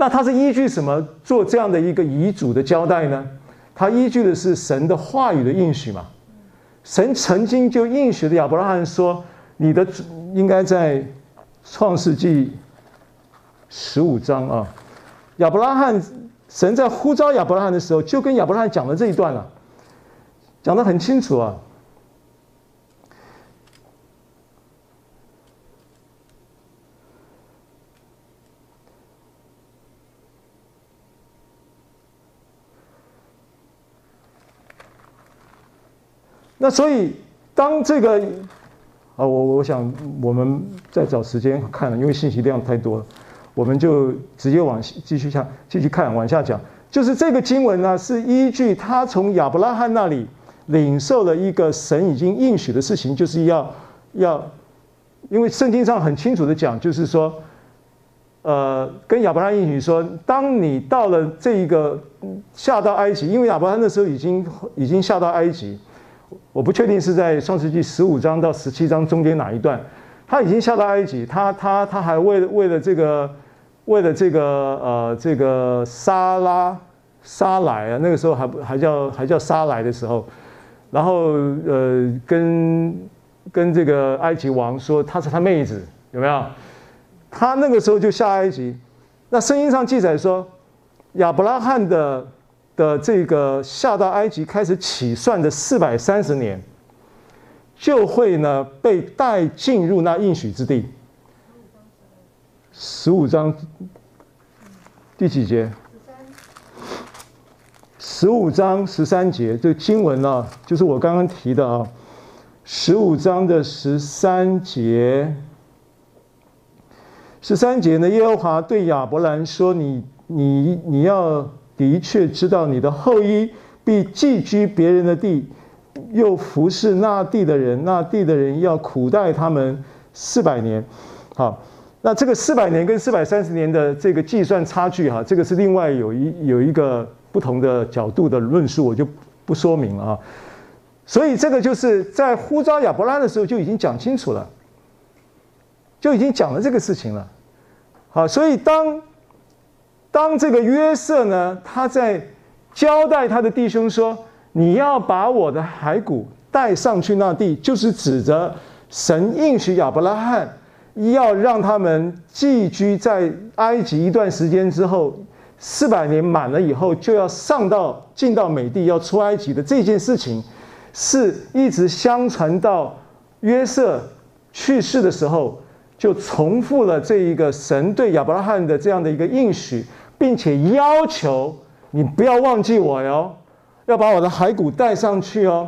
Speaker 1: 那他是依据什么做这样的一个遗嘱的交代呢？他依据的是神的话语的应许嘛。神曾经就应许的亚伯拉罕说：“你的应该在创世纪十五章啊。”亚伯拉罕，神在呼召亚伯拉罕的时候，就跟亚伯拉罕讲了这一段了，讲得很清楚啊。那所以，当这个，啊，我我想我们再找时间看了，因为信息量太多了，我们就直接往继续下继续看往下讲。就是这个经文呢，是依据他从亚伯拉罕那里领受了一个神已经应许的事情，就是要要，因为圣经上很清楚的讲，就是说，呃，跟亚伯拉罕应许说，当你到了这一个下到埃及，因为亚伯拉罕那时候已经已经下到埃及。我不确定是在创世纪十五章到十七章中间哪一段，他已经下到埃及，他他他还为为了这个为了这个呃这个沙拉沙莱啊，那个时候还还叫还叫沙莱的时候，然后呃跟跟这个埃及王说他是他妹子有没有？他那个时候就下埃及，那圣经上记载说亚伯拉罕的。的这个下到埃及开始起算的四百三十年，就会呢被带进入那应许之地。十五章第几节？十五章十三节，这经文呢，就是我刚刚提的啊。十五章的十三节，十三节呢，耶和华对亚伯兰说：“你你你要。”的确知道你的后裔必寄居别人的地，又服侍那地的人，那地的人要苦待他们四百年。好，那这个四百年跟四百三十年的这个计算差距，哈，这个是另外有一有一个不同的角度的论述，我就不说明了啊。所以这个就是在呼召亚伯拉的时候就已经讲清楚了，就已经讲了这个事情了。好，所以当。当这个约瑟呢，他在交代他的弟兄说：“你要把我的骸骨带上去那地，就是指着神应许亚伯拉罕要让他们寄居在埃及一段时间之后，四百年满了以后，就要上到进到美地，要出埃及的这件事情，是一直相传到约瑟去世的时候，就重复了这一个神对亚伯拉罕的这样的一个应许。”并且要求你不要忘记我哟，要把我的骸骨带上去哦。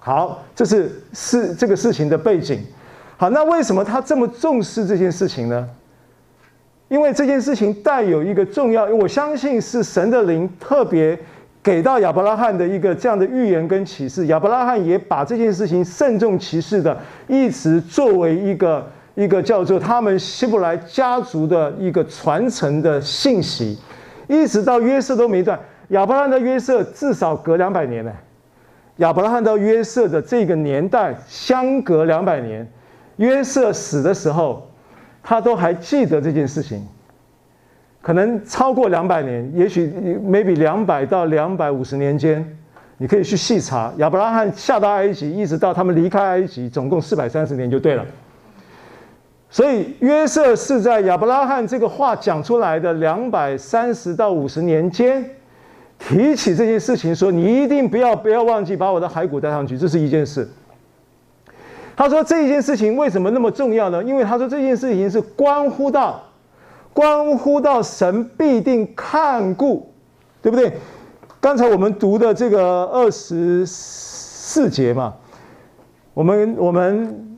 Speaker 1: 好，这是是这个事情的背景。好，那为什么他这么重视这件事情呢？因为这件事情带有一个重要，我相信是神的灵特别给到亚伯拉罕的一个这样的预言跟启示。亚伯拉罕也把这件事情慎重其事的，一直作为一个。一个叫做他们希伯来家族的一个传承的信息，一直到约瑟都没断。亚伯拉罕到约瑟至少隔两百年呢。亚伯拉罕到约瑟的这个年代相隔两百年，约瑟死的时候，他都还记得这件事情。可能超过两百年，也许 maybe 两百到两百五十年间，你可以去细查。亚伯拉罕下到埃及，一直到他们离开埃及，总共四百三十年就对了。所以约瑟是在亚伯拉罕这个话讲出来的两百三十到五十年间，提起这件事情，说你一定不要不要忘记把我的骸骨带上去，这是一件事。他说这件事情为什么那么重要呢？因为他说这件事情是关乎到，关乎到神必定看顾，对不对？刚才我们读的这个二十四节嘛，我们我们。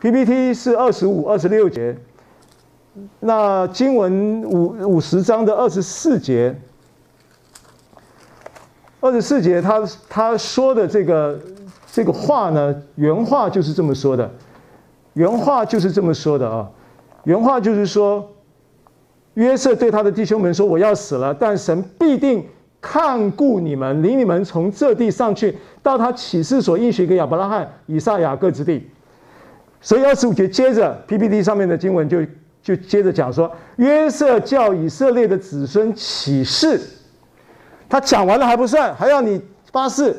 Speaker 1: PPT 是二十五、二十六节，那经文五五十章的二十四节，二十四节他他说的这个这个话呢，原话就是这么说的，原话就是这么说的啊，原话就是说，约瑟对他的弟兄们说：“我要死了，但神必定看顾你们，领你们从这地上去，到他启示所应许给亚伯拉罕、以撒、雅各之地。”所以二十五节接着 PPT 上面的经文就就接着讲说，约瑟叫以色列的子孙起誓，他讲完了还不算，还要你发誓，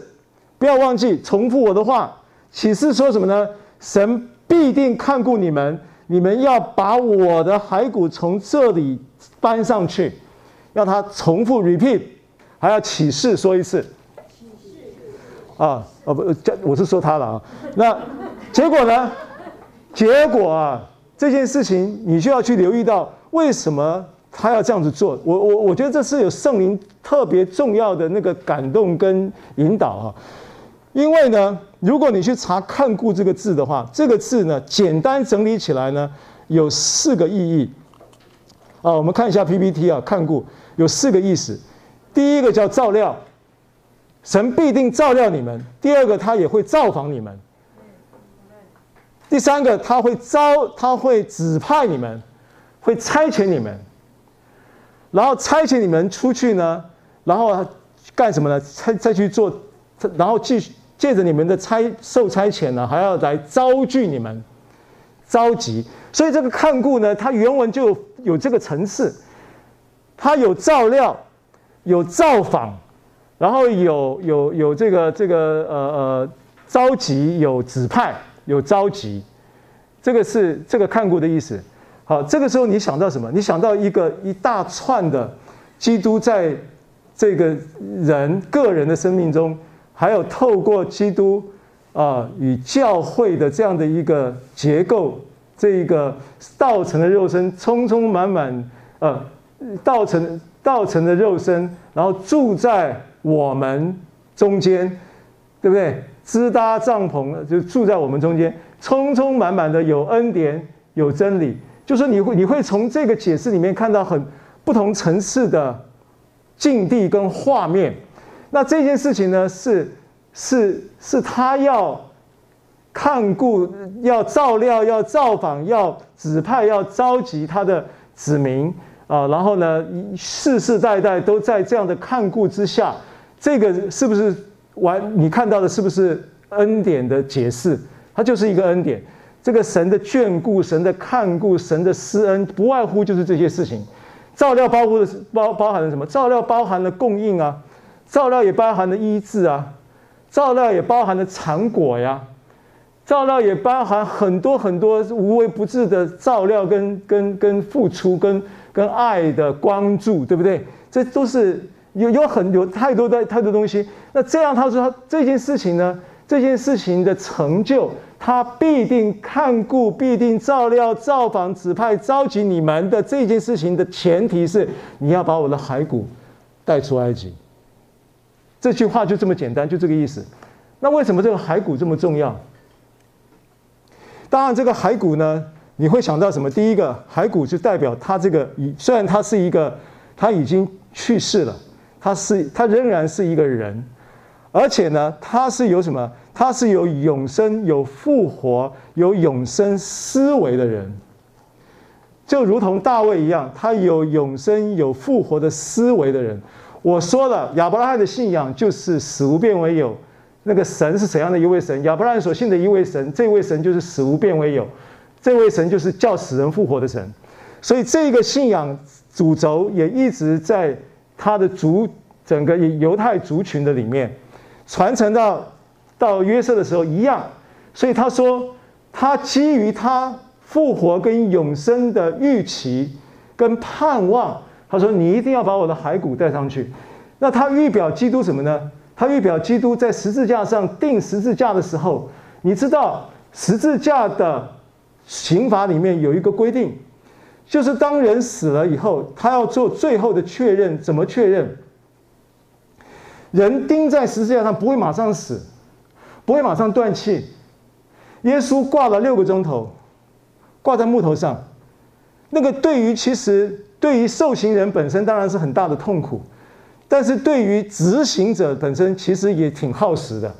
Speaker 1: 不要忘记重复我的话。起誓说什么呢？神必定看顾你们，你们要把我的骸骨从这里搬上去，要他重复 repeat，还要起誓说一次。起誓啊，哦不，我是说他了啊。那结果呢？结果啊。这件事情你就要去留意到，为什么他要这样子做？我我我觉得这是有圣灵特别重要的那个感动跟引导啊。因为呢，如果你去查“看顾”这个字的话，这个字呢，简单整理起来呢，有四个意义。啊，我们看一下 PPT 啊，“看顾”有四个意思。第一个叫照料，神必定照料你们；第二个，他也会造访你们。第三个，他会招，他会指派你们，会差遣你们，然后差遣你们出去呢，然后干什么呢？再再去做，然后继续借着你们的差受差遣呢，还要来招聚你们，召集。所以这个看顾呢，它原文就，有这个层次，它有照料，有造访，然后有有有这个这个呃呃召集，有指派。有着急，这个是这个看顾的意思。好，这个时候你想到什么？你想到一个一大串的基督在这个人个人的生命中，还有透过基督啊与教会的这样的一个结构，这一个道成的肉身，充充满满呃道成道成的肉身，然后住在我们中间，对不对？支搭帐篷，就住在我们中间，充充满满的有恩典，有真理。就是你会，你会从这个解释里面看到很不同层次的境地跟画面。那这件事情呢，是是是他要看顾，要照料，要造访，要指派，要召集他的子民啊。然后呢，世世代代都在这样的看顾之下，这个是不是？完，你看到的是不是恩典的解释？它就是一个恩典。这个神的眷顾、神的看顾、神的施恩，不外乎就是这些事情。照料包括的是包包含了什么？照料包含了供应啊，照料也包含了医治啊，照料也包含了产果呀，照料也包含很多很多无微不至的照料跟跟跟付出跟跟爱的关注，对不对？这都是。有有很有太多的太多东西，那这样他说他这件事情呢，这件事情的成就，他必定看顾，必定照料、造访、指派、召集你们的这件事情的前提是，你要把我的骸骨带出埃及。这句话就这么简单，就这个意思。那为什么这个骸骨这么重要？当然，这个骸骨呢，你会想到什么？第一个，骸骨就代表他这个，虽然他是一个，他已经去世了。他是他仍然是一个人，而且呢，他是有什么？他是有永生、有复活、有永生思维的人，就如同大卫一样，他有永生、有复活的思维的人。我说了，亚伯拉罕的信仰就是死无变为有。那个神是怎样的一位神？亚伯拉罕所信的一位神，这位神就是死无变为有，这位神就是叫死人复活的神。所以这个信仰主轴也一直在。他的族整个犹太族群的里面，传承到到约瑟的时候一样，所以他说，他基于他复活跟永生的预期跟盼望，他说你一定要把我的骸骨带上去。那他预表基督什么呢？他预表基督在十字架上钉十字架的时候，你知道十字架的刑罚里面有一个规定。就是当人死了以后，他要做最后的确认。怎么确认？人钉在十字架上不会马上死，不会马上断气。耶稣挂了六个钟头，挂在木头上。那个对于其实对于受刑人本身当然是很大的痛苦，但是对于执行者本身其实也挺耗时的。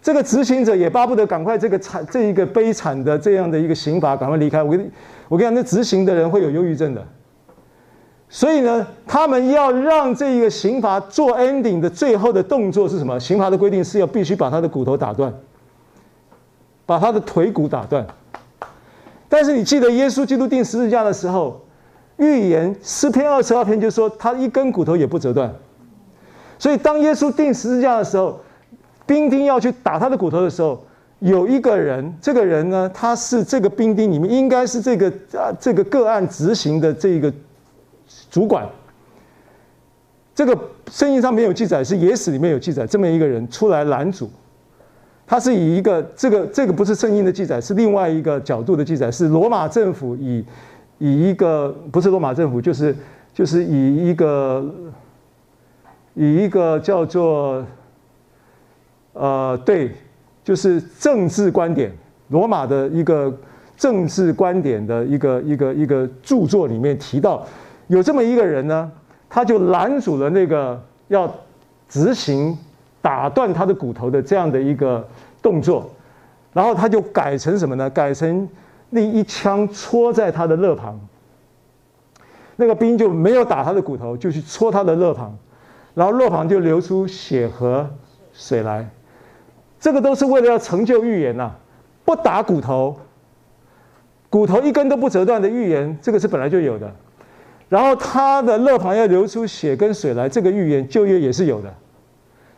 Speaker 1: 这个执行者也巴不得赶快这个惨这一个悲惨的这样的一个刑罚赶快离开。我跟你。我跟你讲，那执行的人会有忧郁症的，所以呢，他们要让这个刑罚做 ending 的最后的动作是什么？刑罚的规定是要必须把他的骨头打断，把他的腿骨打断。但是你记得耶稣基督钉十字架的时候，预言诗篇二十二篇就说他一根骨头也不折断。所以当耶稣钉十字架的时候，兵丁要去打他的骨头的时候，有一个人，这个人呢，他是这个兵丁里面应该是这个啊这个个案执行的这个主管。这个圣经上没有记载，是野史里面有记载，这么一个人出来拦阻。他是以一个这个这个不是圣经的记载，是另外一个角度的记载，是罗马政府以以一个不是罗马政府，就是就是以一个以一个叫做呃对，就是政治观点，罗马的一个政治观点的一个一个一个著作里面提到，有这么一个人呢。他就拦阻了那个要执行打断他的骨头的这样的一个动作，然后他就改成什么呢？改成那一枪戳在他的肋旁，那个兵就没有打他的骨头，就去戳他的肋旁，然后肋旁就流出血和水来。这个都是为了要成就预言呐、啊，不打骨头，骨头一根都不折断的预言，这个是本来就有的。然后他的肋旁要流出血跟水来，这个预言旧约也是有的，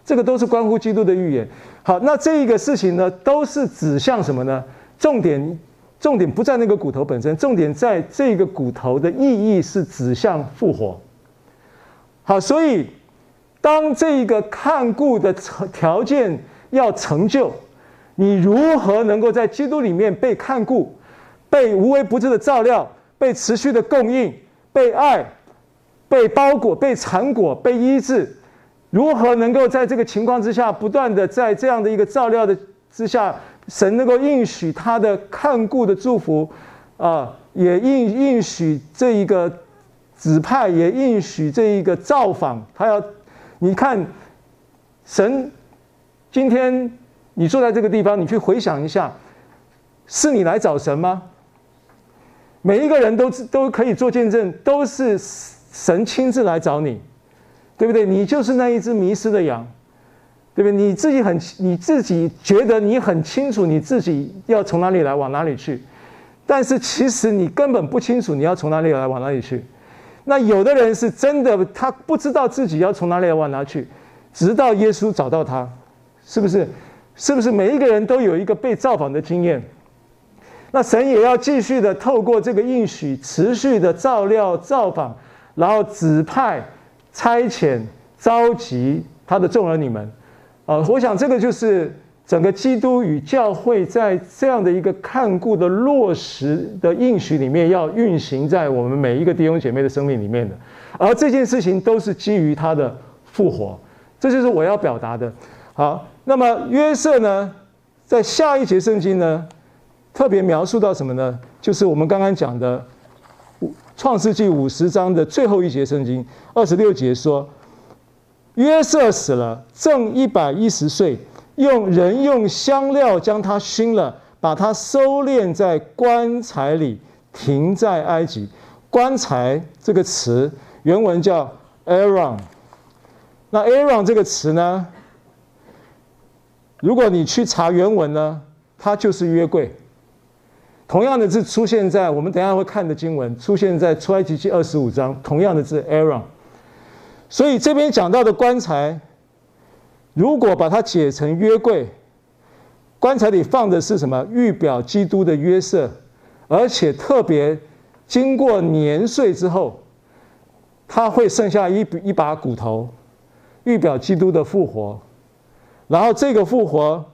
Speaker 1: 这个都是关乎基督的预言。好，那这一个事情呢，都是指向什么呢？重点重点不在那个骨头本身，重点在这个骨头的意义是指向复活。好，所以当这一个看顾的条件要成就，你如何能够在基督里面被看顾，被无微不至的照料，被持续的供应？被爱、被包裹、被缠裹、被医治，如何能够在这个情况之下，不断的在这样的一个照料的之下，神能够应许他的看顾的祝福，啊，也应应许这一个指派，也应许这一个造访，他要你看，神今天你坐在这个地方，你去回想一下，是你来找神吗？每一个人都都可以做见证，都是神亲自来找你，对不对？你就是那一只迷失的羊，对不对？你自己很，你自己觉得你很清楚你自己要从哪里来，往哪里去，但是其实你根本不清楚你要从哪里来，往哪里去。那有的人是真的，他不知道自己要从哪里来，往哪去，直到耶稣找到他，是不是？是不是每一个人都有一个被造访的经验？那神也要继续的透过这个应许，持续的照料、造访，然后指派、差遣、召集他的众儿女们。啊，我想这个就是整个基督与教会在这样的一个看顾的落实的应许里面，要运行在我们每一个弟兄姐妹的生命里面的。而这件事情都是基于他的复活，这就是我要表达的。好，那么约瑟呢，在下一节圣经呢，特别描述到什么呢？就是我们刚刚讲的《创世纪》五十章的最后一节圣经二十六节说：“约瑟死了，正一百一十岁，用人用香料将他熏了，把他收敛在棺材里，停在埃及。棺材这个词原文叫 “Aaron”，。那 “Aaron” 这个词呢，如果你去查原文呢，它就是约柜。”同样的字出现在我们等下会看的经文，出现在出埃及记二十五章。同样的字 Aaron，所以这边讲到的棺材，如果把它解成约柜，棺材里放的是什么？预表基督的约瑟，而且特别经过年岁之后，他会剩下一一把骨头，预表基督的复活。然后这个复活，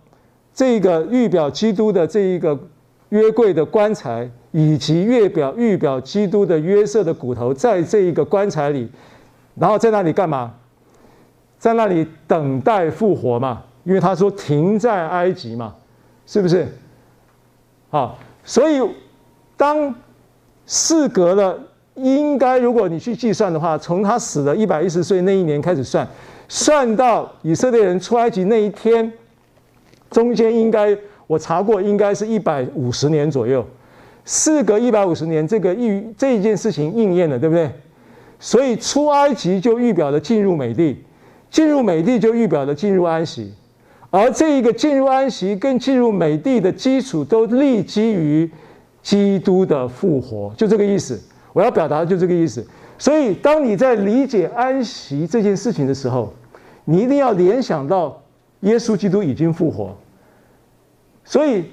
Speaker 1: 这个预表基督的这一个。约柜的棺材，以及预表预表基督的约瑟的骨头，在这一个棺材里，然后在那里干嘛？在那里等待复活嘛？因为他说停在埃及嘛，是不是？好，所以当事隔了，应该如果你去计算的话，从他死了一百一十岁那一年开始算，算到以色列人出埃及那一天，中间应该。我查过，应该是一百五十年左右。事隔一百五十年，这个预这一件事情应验了，对不对？所以出埃及就预表了进入美地，进入美地就预表了进入安息。而这一个进入安息跟进入美地的基础，都立基于基督的复活，就这个意思。我要表达的就这个意思。所以，当你在理解安息这件事情的时候，你一定要联想到耶稣基督已经复活。所以，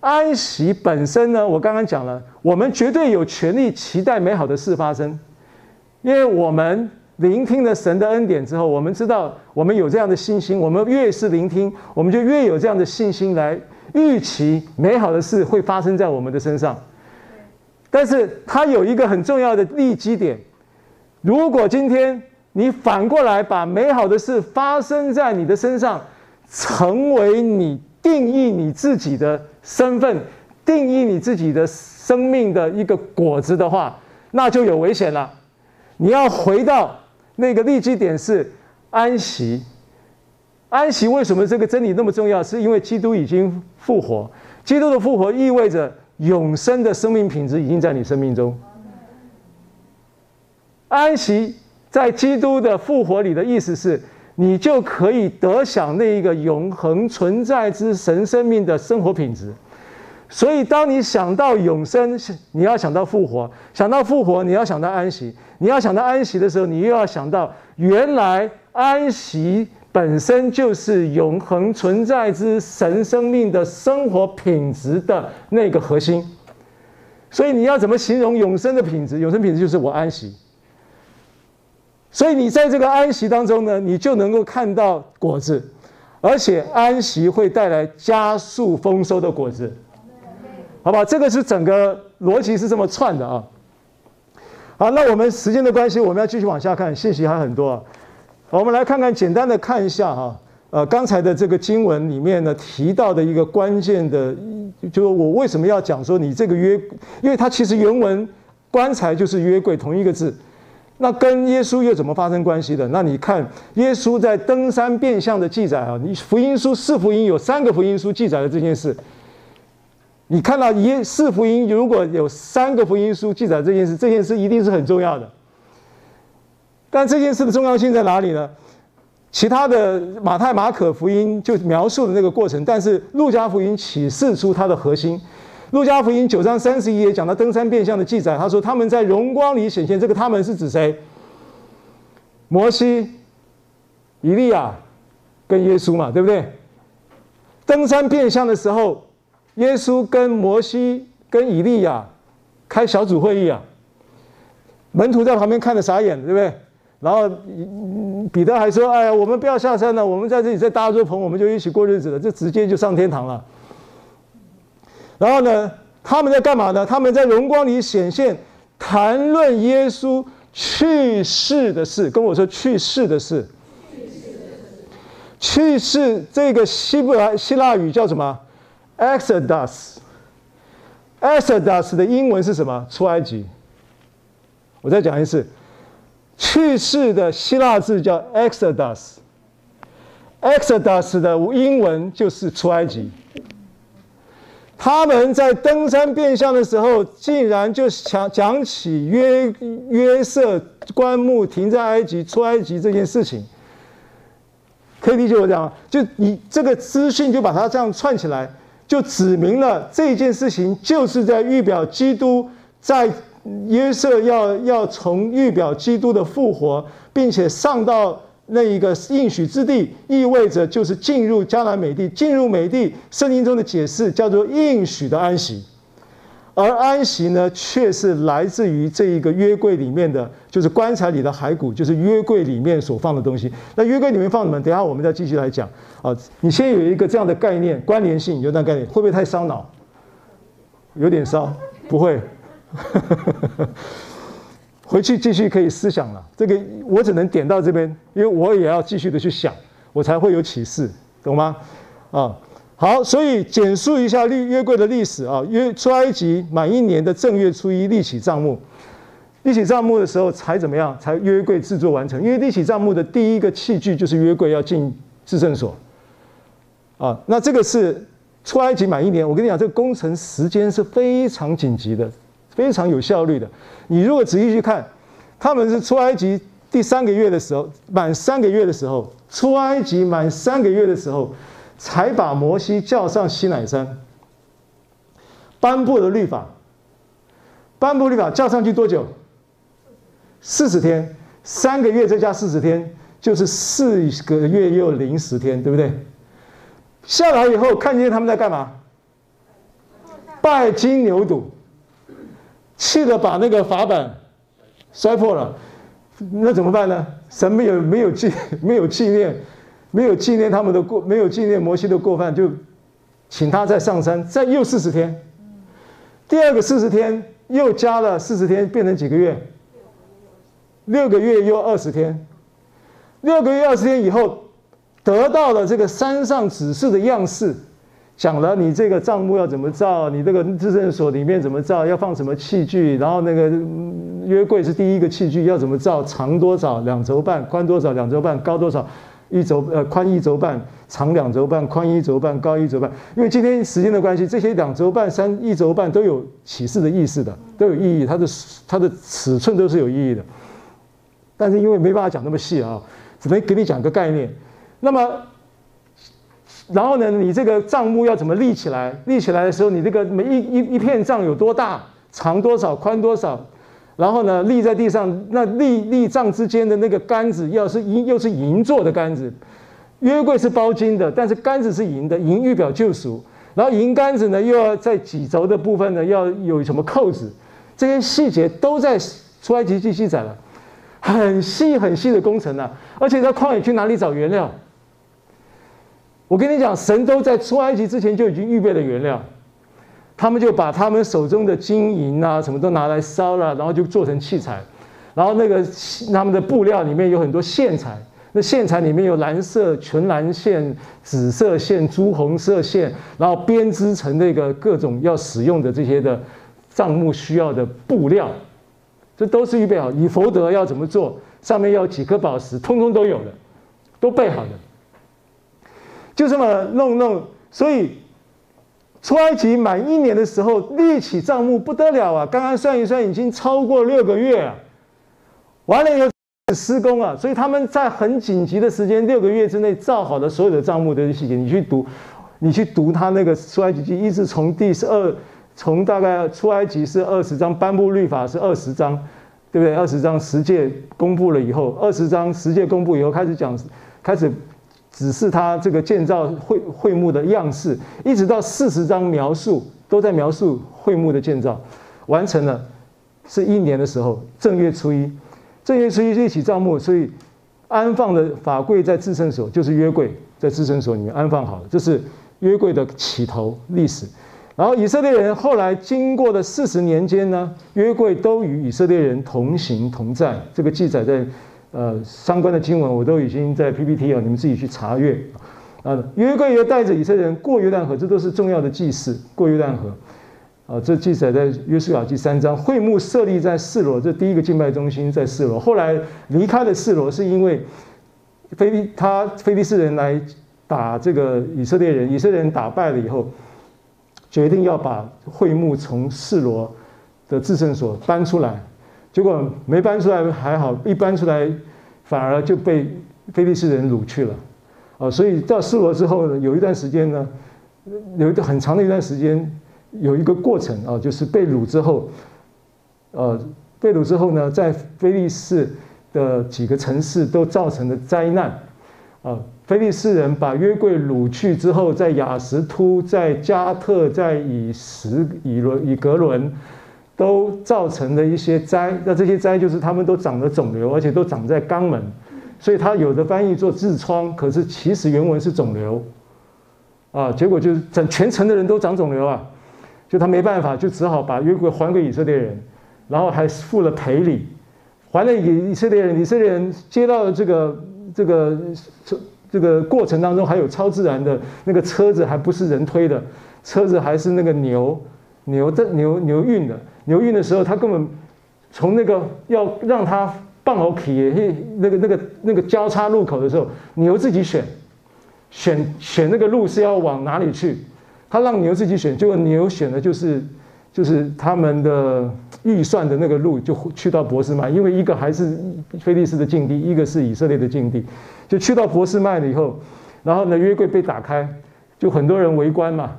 Speaker 1: 安息本身呢，我刚刚讲了，我们绝对有权利期待美好的事发生，因为我们聆听了神的恩典之后，我们知道我们有这样的信心，我们越是聆听，我们就越有这样的信心来预期美好的事会发生在我们的身上。但是，它有一个很重要的立基点，如果今天你反过来把美好的事发生在你的身上，成为你。定义你自己的身份，定义你自己的生命的一个果子的话，那就有危险了。你要回到那个立基点是安息。安息为什么这个真理那么重要？是因为基督已经复活。基督的复活意味着永生的生命品质已经在你生命中。安息在基督的复活里的意思是。你就可以得享那一个永恒存在之神生命的生活品质。所以，当你想到永生，你要想到复活；想到复活，你要想到安息。你要想到安息的时候，你又要想到原来安息本身就是永恒存在之神生命的生活品质的那个核心。所以，你要怎么形容永生的品质？永生品质就是我安息。所以你在这个安息当中呢，你就能够看到果子，而且安息会带来加速丰收的果子，好吧？这个是整个逻辑是这么串的啊。好，那我们时间的关系，我们要继续往下看，信息还很多啊。我们来看看，简单的看一下哈，呃，刚才的这个经文里面呢提到的一个关键的，就是我为什么要讲说你这个约，因为它其实原文棺材就是约柜同一个字。那跟耶稣又怎么发生关系的？那你看耶稣在登山变相的记载啊，你福音书四福音有三个福音书记载了这件事。你看到耶四福音如果有三个福音书记载这件事，这件事一定是很重要的。但这件事的重要性在哪里呢？其他的马太、马可福音就描述的那个过程，但是路加福音启示出它的核心。路加福音九章三十一节讲到登山变相的记载，他说他们在荣光里显现，这个他们是指谁？摩西、以利亚跟耶稣嘛，对不对？登山变相的时候，耶稣跟摩西跟以利亚开小组会议啊，门徒在旁边看着傻眼，对不对？然后彼得还说：“哎呀，我们不要下山了，我们在这里再搭一座棚，我们就一起过日子了，就直接就上天堂了。”然后呢，他们在干嘛呢？他们在荣光里显现，谈论耶稣去世的事。跟我说去世的事。去世这个希伯来希腊语叫什么？Exodus。Exodus 的英文是什么？出埃及。我再讲一次，去世的希腊字叫 Exodus。Exodus 的英文就是出埃及。他们在登山变相的时候，竟然就讲讲起约约瑟棺木停在埃及出埃及这件事情，可以理解我讲？就你这个资讯就把它这样串起来，就指明了这件事情就是在预表基督在约瑟要要从预表基督的复活，并且上到。那一个应许之地，意味着就是进入迦南美地。进入美地，圣经中的解释叫做应许的安息，而安息呢，却是来自于这一个约柜里面的，就是棺材里的骸骨，就是约柜里面所放的东西。那约柜里面放什么？等下我们再继续来讲啊。你先有一个这样的概念，关联性有那概念，会不会太烧脑？有点烧，不会。回去继续可以思想了，这个我只能点到这边，因为我也要继续的去想，我才会有启示，懂吗？啊，好，所以简述一下立约柜的历史啊，约出埃及满一年的正月初一立起帐幕，立起帐幕的时候才怎么样？才约柜制作完成，因为立起帐幕的第一个器具就是约柜要进制圣所，啊，那这个是出埃及满一年，我跟你讲，这个工程时间是非常紧急的。非常有效率的。你如果仔细去看，他们是出埃及第三个月的时候，满三个月的时候，出埃及满三个月的时候，才把摩西叫上西乃山，颁布了律法，颁布律法叫上去多久？四十天，三个月再加四十天，就是四个月又零十天，对不对？下来以后，看见他们在干嘛？拜金牛犊，气得把那个法板摔破了。那怎么办呢？神没有没有纪 没有纪念，没有纪念他们的过，没有纪念摩西的过犯，就请他再上山，再又四十天。第二个四十天又加了四十天，变成几个月？六个月又二十天，六个月二十天以后，得到了这个山上指示的样式，讲了你这个账目要怎么造，你这个至圣所里面怎么造，要放什么器具，然后那个约柜是第一个器具，要怎么造，长多少，两轴半，宽多少，两轴半，高多少，一轴呃宽一轴半，长两轴半，宽一轴半，高一轴半。因为今天时间的关系，这些两轴半、三一轴半都有启示的意思的，都有意义，它的它的尺寸都是有意义的。但是因为没办法讲那么细啊，只能给你讲个概念。那么，然后呢，你这个帐幕要怎么立起来？立起来的时候，你这个每一一一片帐有多大，长多少，宽多少？然后呢，立在地上，那立立帐之间的那个杆子，要是银，又是银做的杆子。约柜是包金的，但是杆子是银的，银预表救赎。然后银杆子呢，又要在几轴的部分呢，要有什么扣子？这些细节都在出埃及记记载了。很细很细的工程啊，而且在旷野去哪里找原料？我跟你讲，神都在出埃及之前就已经预备了原料，他们就把他们手中的金银啊什么都拿来烧了，然后就做成器材。然后那个他们的布料里面有很多线材，那线材里面有蓝色纯蓝线、紫色线、朱红色线，然后编织成那个各种要使用的这些的帐幕需要的布料。这都是预备好，以佛德要怎么做，上面要几颗宝石，通通都有的，都备好的，就这么弄弄。所以出埃及满一年的时候，立起账目不得了啊！刚刚算一算，已经超过六个月啊。完了以后施工啊，所以他们在很紧急的时间，六个月之内造好了所有的帐幕的细节。你去读，你去读他那个出埃及记，一直从第十二。从大概出埃及是二十章，颁布律法是二十章，对不对？二十章十诫公布了以后，二十章十诫公布以后，开始讲，开始只是他这个建造会会幕的样式，一直到四十章描述都在描述会幕的建造，完成了，是一年的时候，正月初一，正月初一一起帐幕，所以安放的法柜在至圣所，就是约柜在至圣所里面安放好了，这是约柜的起头历史。然后以色列人后来经过的四十年间呢，约柜都与以色列人同行同在。这个记载在呃相关的经文，我都已经在 PPT 啊，你们自己去查阅。啊，约柜又带着以色列人过约旦河，这都是重要的祭事。过约旦河，啊，这记载在约书亚记三章。会幕设立在示罗，这第一个敬拜中心在示罗。后来离开了示罗，是因为非利他非利士人来打这个以色列人，以色列人打败了以后。决定要把会幕从示罗的制圣所搬出来，结果没搬出来还好，一搬出来反而就被菲利士人掳去了，啊，所以到示罗之后呢，有一段时间呢，有一个很长的一段时间，有一个过程啊，就是被掳之后，呃，被掳之后呢，在菲利士的几个城市都造成了灾难，啊。菲利士人把约柜掳去之后，在雅什突、在加特、在以实、以伦、以格伦，都造成了一些灾。那这些灾就是他们都长了肿瘤，而且都长在肛门，所以他有的翻译做痔疮，可是其实原文是肿瘤。啊，结果就是整全城的人都长肿瘤啊，就他没办法，就只好把约柜还给以色列人，然后还付了赔礼，还了给以色列人。以色列人接到了这个这个这。这个过程当中还有超自然的那个车子，还不是人推的，车子还是那个牛牛的牛牛运的。牛运的时候，他根本从那个要让他放好皮，那个那个那个交叉路口的时候，牛自己选选选那个路是要往哪里去，他让牛自己选，结果牛选的就是就是他们的预算的那个路，就去到伯示麦，因为一个还是菲利斯的境地，一个是以色列的境地。就去到伯示麦了以后，然后呢，约柜被打开，就很多人围观嘛，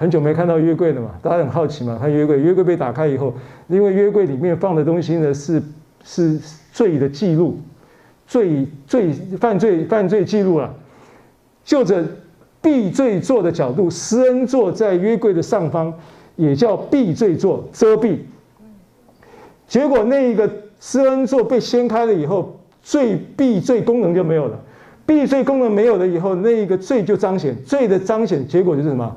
Speaker 1: 很久没看到约柜了嘛，大家很好奇嘛，看约柜，约柜被打开以后，因为约柜里面放的东西呢是是罪的记录，罪罪犯罪犯罪记录啊，就着避罪座的角度，施恩座在约柜的上方，也叫避罪座，遮蔽。结果那一个施恩座被掀开了以后，罪避罪功能就没有了。避罪功能没有了以后，那一个罪就彰显，罪的彰显结果就是什么？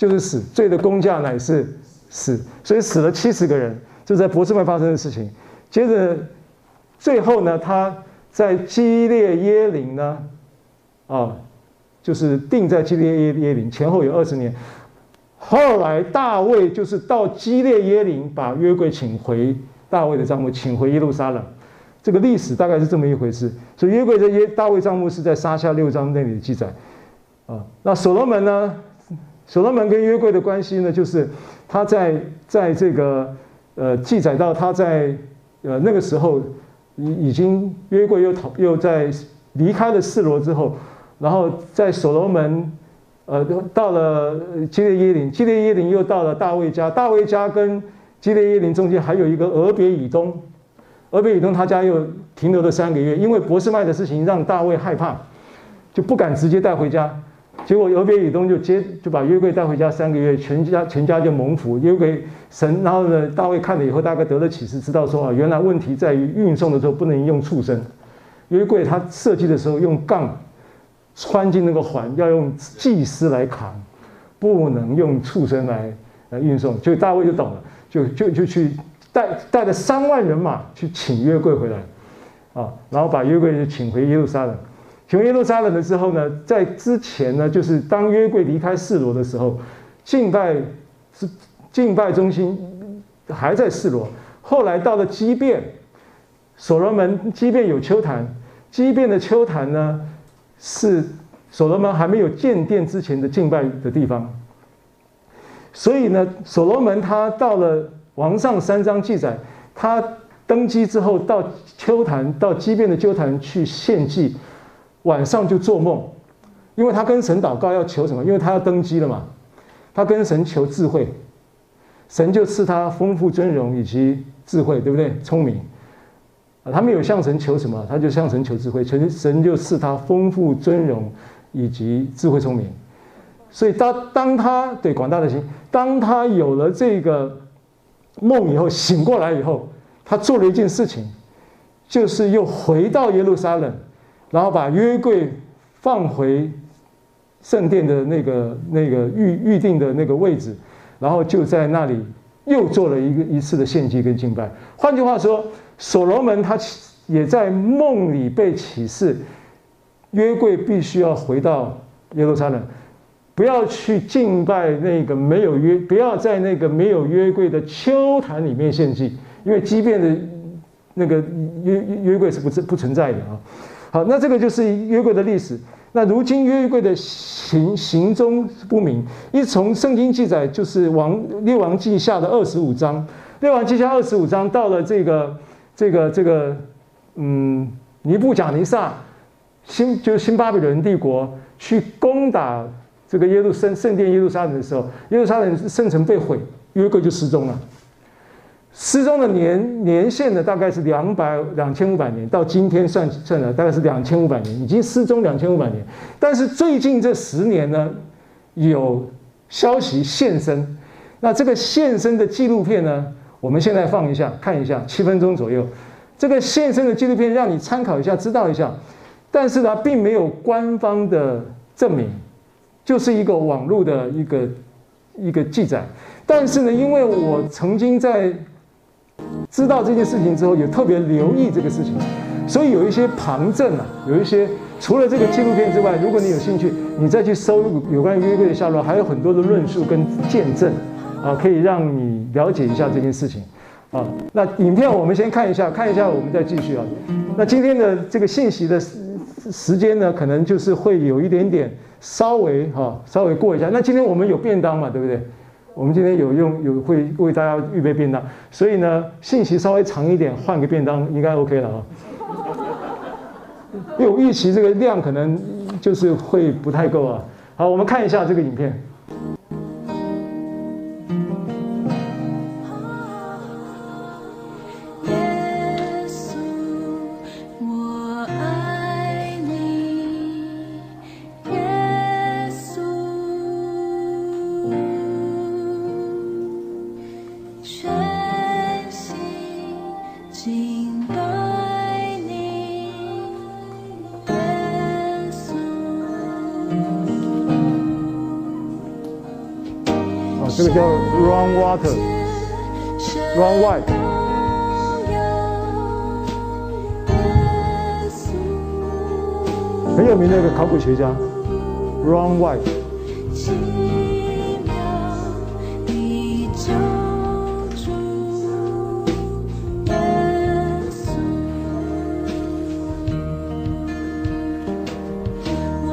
Speaker 1: 就是死。罪的工价乃是死，所以死了七十个人，这在伯示麦发生的事情。接着最后呢，他在基列耶林呢，啊，就是定在基列耶耶琳前后有二十年。后来大卫就是到基列耶林把约柜请回。大卫的帐幕请回耶路撒冷，这个历史大概是这么一回事。所以约柜在耶大卫帐幕是在撒下六章那里的记载啊。那所罗门呢？所罗门跟约柜的关系呢，就是他在在这个呃记载到他在呃那个时候已已经约柜又逃又在离开了示罗之后，然后在所罗门呃到了基列耶林，基列耶林又到了大卫家，大卫家跟基列耶林中间还有一个俄别以东，俄别以东他家又停留了三个月，因为博士麦的事情让大卫害怕，就不敢直接带回家。结果俄别以东就接就把约柜带回家三个月，全家全家就蒙福。约柜神，然后呢，大卫看了以后大概得了启示，知道说啊，原来问题在于运送的时候不能用畜生。约柜他设计的时候用杠穿进那个环，要用祭司来扛，不能用畜生来来运送。就大卫就懂了。就就就去带带了三万人马去请约柜回来，啊，然后把约柜就请回耶路撒冷。雄耶路撒冷了之后呢，在之前呢，就是当约柜离开示罗的时候，敬拜是敬拜中心还在示罗。后来到了基遍，所罗门基遍有丘坛，基遍的丘坛呢是所罗门还没有建殿之前的敬拜的地方。所以呢，所罗门他到了王上三章记载，他登基之后到丘坛，到基遍的丘坛去献祭，晚上就做梦，因为他跟神祷告要求什么？因为他要登基了嘛，他跟神求智慧，神就赐他丰富尊荣以及智慧，对不对？聪明啊，他没有向神求什么，他就向神求智慧，神神就赐他丰富尊荣以及智慧聪明。所以当当他对广大的心，当他有了这个梦以后，醒过来以后，他做了一件事情，就是又回到耶路撒冷，然后把约柜放回圣殿的那个那个预预定的那个位置，然后就在那里又做了一个一次的献祭跟敬拜。换句话说，所罗门他也在梦里被启示，约柜必须要回到耶路撒冷。不要去敬拜那个没有约，不要在那个没有约柜的丘坛里面献祭，因为即便的那个约约柜是不不存在的啊。好，那这个就是约柜的历史。那如今约柜的行行踪不明，一从圣经记载，就是王列王记下的二十五章，列王记下二十五章到了这个这个这个嗯尼布甲尼撒新就是新巴比伦帝国去攻打。这个耶路圣圣殿耶路撒冷的时候，耶路撒冷圣城被毁，约柜就失踪了。失踪的年年限呢，大概是两百两千五百年，到今天算算了，大概是两千五百年，已经失踪两千五百年。但是最近这十年呢，有消息现身。那这个现身的纪录片呢，我们现在放一下看一下，七分钟左右。这个现身的纪录片让你参考一下，知道一下。但是呢，并没有官方的证明。就是一个网络的一个一个记载，但是呢，因为我曾经在知道这件事情之后，有特别留意这个事情，所以有一些旁证啊，有一些除了这个纪录片之外，如果你有兴趣，你再去搜有关于约柜的下落，还有很多的论述跟见证啊，可以让你了解一下这件事情啊。那影片我们先看一下，看一下我们再继续啊。那今天的这个信息的时时间呢，可能就是会有一点点。稍微哈，稍微过一下。那今天我们有便当嘛，对不对？我们今天有用有会为大家预备便当，所以呢，信息稍微长一点，换个便当应该 OK 了啊。因为我预期这个量可能就是会不太够啊。好，我们看一下这个影片。
Speaker 2: Water，Run White，很有名的一个考古学家，Run White。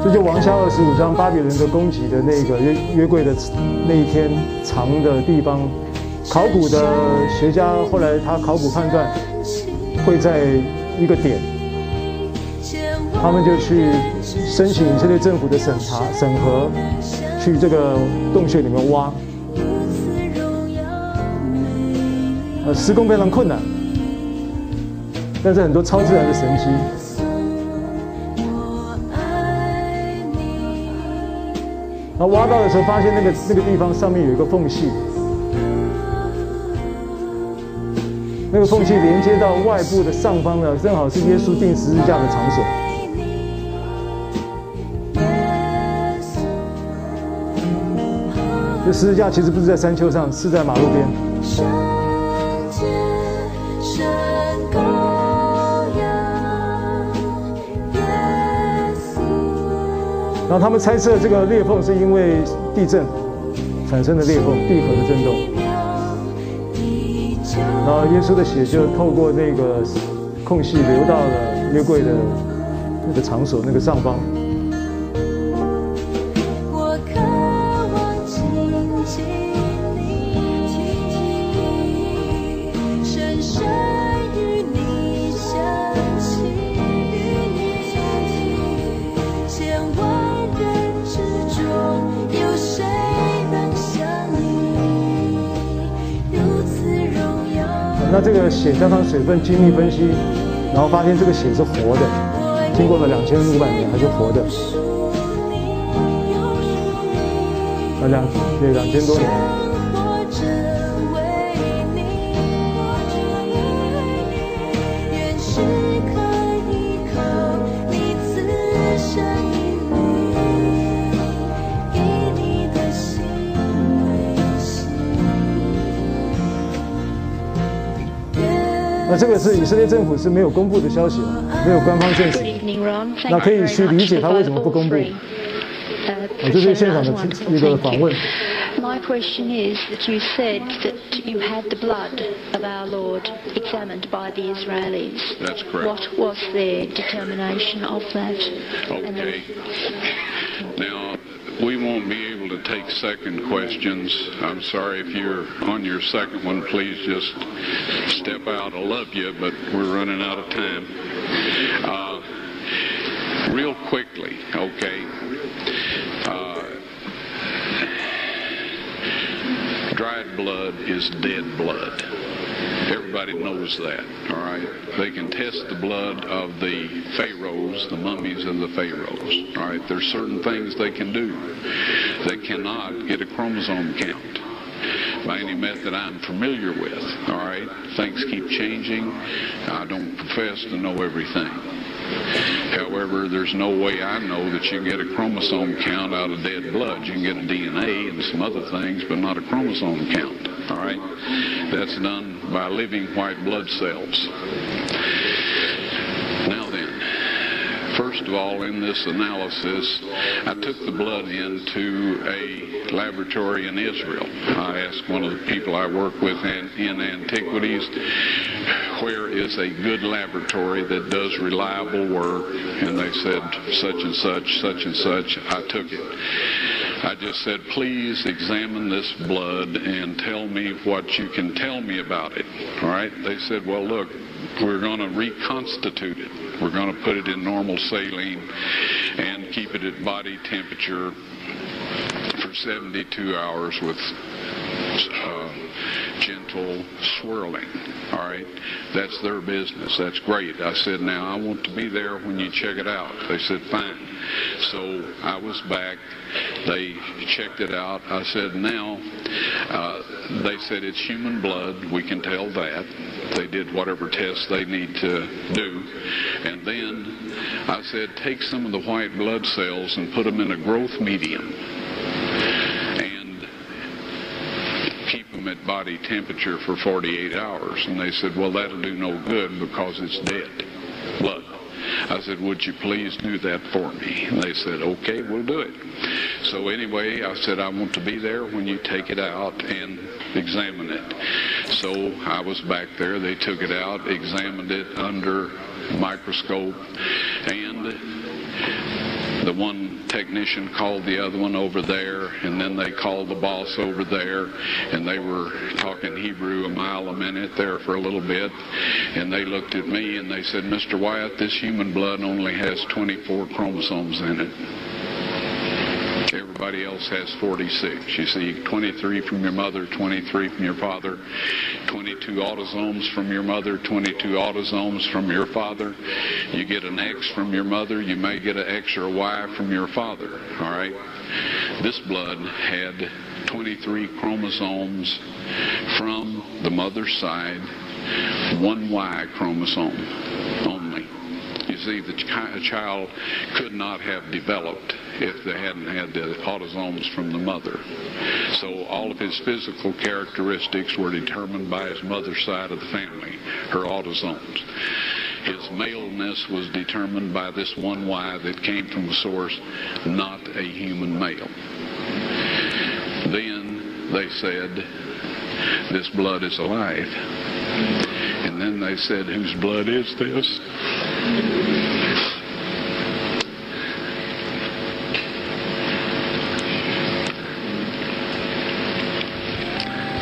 Speaker 2: 这就王下二十五章巴比伦的攻击的那个约约柜的那一天藏的地方，考古的学家后来他考古判断会在一个点，他们就去申请以色列政府的审查审核，去这个洞穴里面挖，呃，施工非常困难，但是很多超自然的神迹。然后挖到的时候，发现那个那个地方上面有一个缝隙，那个缝隙连接到外部的上方呢，正好是耶稣钉十字架的场所。这十字架其实不是在山丘上，是在马路边。然后他们猜测这个裂缝是因为地震产生的裂缝，地壳的震动。然后耶稣的血就透过那个空隙流到了约柜的那个场所那个上方。那这个血加上水分精密分析，然后发现这个血是活的，经过了两千五百年还是活的，啊两对两千多年。这个是以色列政府是没有公布的消息，没有官方证实。那可以去理解他为什么不公布。我这是现场的一个访问。
Speaker 3: My question is that you said that you had the blood of our Lord examined by the Israelis.
Speaker 4: That's correct.
Speaker 3: What was their determination of that?
Speaker 4: Okay. Now. We won't be take second questions. I'm sorry if you're on your second one, please just step out. I love you, but we're running out of time. Uh, real quickly, okay. Uh, dried blood is dead blood. Everybody knows that, all right? They can test the blood of the pharaohs, the mummies of the pharaohs, all right? There's certain things they can do. They cannot get a chromosome count by any method I'm familiar with, all right? Things keep changing. I don't profess to know everything. However, there's no way I know that you can get a chromosome count out of dead blood. You can get a DNA and some other things, but not a chromosome count. All right? That's done by living white blood cells. Now then, first of all, in this analysis, I took the blood into a laboratory in Israel. I asked one of the people I work with in, in antiquities, where is a good laboratory that does reliable work? And they said, such and such, such and such. I took it. I just said, please examine this blood and tell me what you can tell me about it. All right? They said, well, look, we're going to reconstitute it. We're going to put it in normal saline and keep it at body temperature for 72 hours with uh, gentle swirling. All right, that's their business. That's great. I said, now I want to be there when you check it out. They said, fine. So I was back. They checked it out. I said, now, uh, they said it's human blood. We can tell that. They did whatever tests they need to do. And then I said, take some of the white blood cells and put them in a growth medium at body temperature for 48 hours. And they said, well, that'll do no good because it's dead blood. I said, would you please do that for me? And they said, okay, we'll do it. So anyway, I said, I want to be there when you take it out and examine it. So I was back there. They took it out, examined it under microscope, and the one technician called the other one over there, and then they called the boss over there, and they were talking Hebrew a mile a minute there for a little bit, and they looked at me and they said, Mr. Wyatt, this human blood only has 24 chromosomes in it. Everybody else has 46. You see 23 from your mother, 23 from your father, 22 autosomes from your mother, 22 autosomes from your father. You get an X from your mother, you may get an X or a Y from your father. All right? This blood had 23 chromosomes from the mother's side, one Y chromosome only. You see, the child could not have developed if they hadn't had the autosomes from the mother. So all of his physical characteristics were determined by his mother's side of the family, her autosomes. His maleness was determined by this one Y that came from a source not a human male. Then they said, this blood is alive. And then they said, whose blood is this?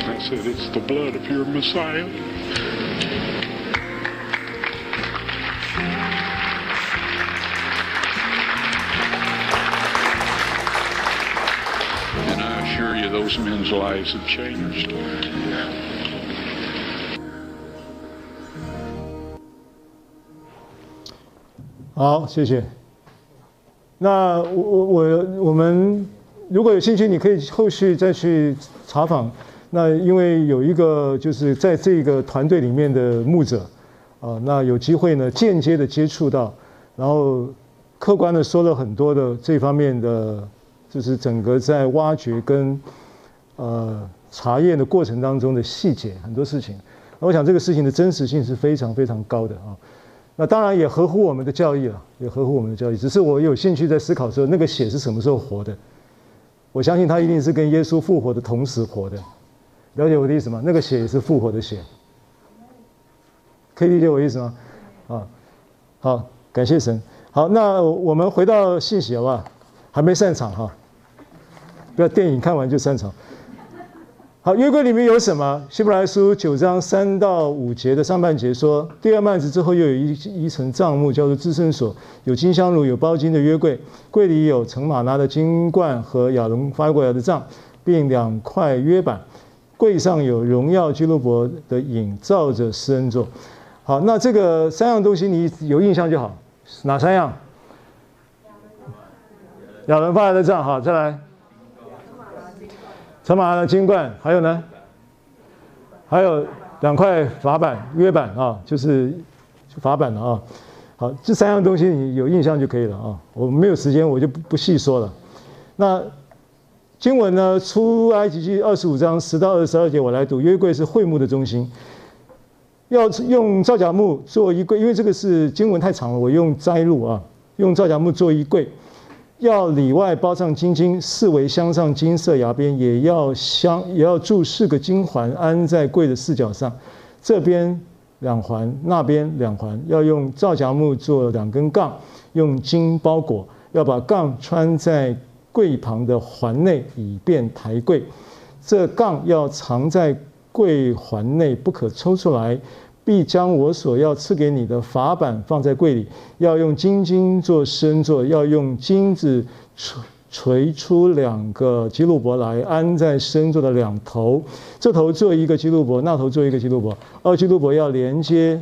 Speaker 4: I said, It's the blood of your Messiah. And I assure you, those men's lives have changed.
Speaker 1: 好，谢谢。那我我我们如果有兴趣，你可以后续再去查访。那因为有一个就是在这个团队里面的牧者，啊，那有机会呢间接的接触到，然后客观的说了很多的这方面的，就是整个在挖掘跟呃查验的过程当中的细节很多事情，我想这个事情的真实性是非常非常高的啊。那当然也合乎我们的教义了，也合乎我们的教义。只是我有兴趣在思考说，那个血是什么时候活的？我相信他一定是跟耶稣复活的同时活的。了解我的意思吗？那个血也是复活的血，可以理解我意思吗？啊，好，感谢神。好，那我们回到信息好不好？还没散场哈，不要电影看完就散场。好，约柜里面有什么？希伯来书九章三到五节的上半节说，第二幔子之后又有一一层帐幕，叫做至圣所，有金香炉，有包金的约柜，柜里有盛吗哪的金罐和亚伦发过来的杖，并两块约板。柜上有荣耀基路伯的影照着施恩座。好，那这个三样东西你有印象就好。哪三样？亚伦发来的杖，好，再来。盛吗哪的金冠，还有呢？还有两块法板约板啊，就是法板的啊。好，这三样东西你有印象就可以了啊。我没有时间，我就不不细说了。那。经文呢，出埃及记二十五章十到二十二节，我来读。约柜是会幕的中心，要用皂荚木做衣柜，因为这个是经文太长了，我用摘录啊。用皂荚木做衣柜，要里外包上金金，四围镶上金色牙边，也要镶，也要铸四个金环，安在柜的四角上，这边两环，那边两环，要用皂荚木做两根杠，用金包裹，要把杠穿在。柜旁的环内，以便抬柜。这杠要藏在柜环内，不可抽出来。必将我所要赐给你的法版放在柜里。要用金金做施恩座，要用金子锤锤出两个基路伯来，安在施恩座的两头。这头做一个基路伯，那头做一个基路伯。二基路伯要连接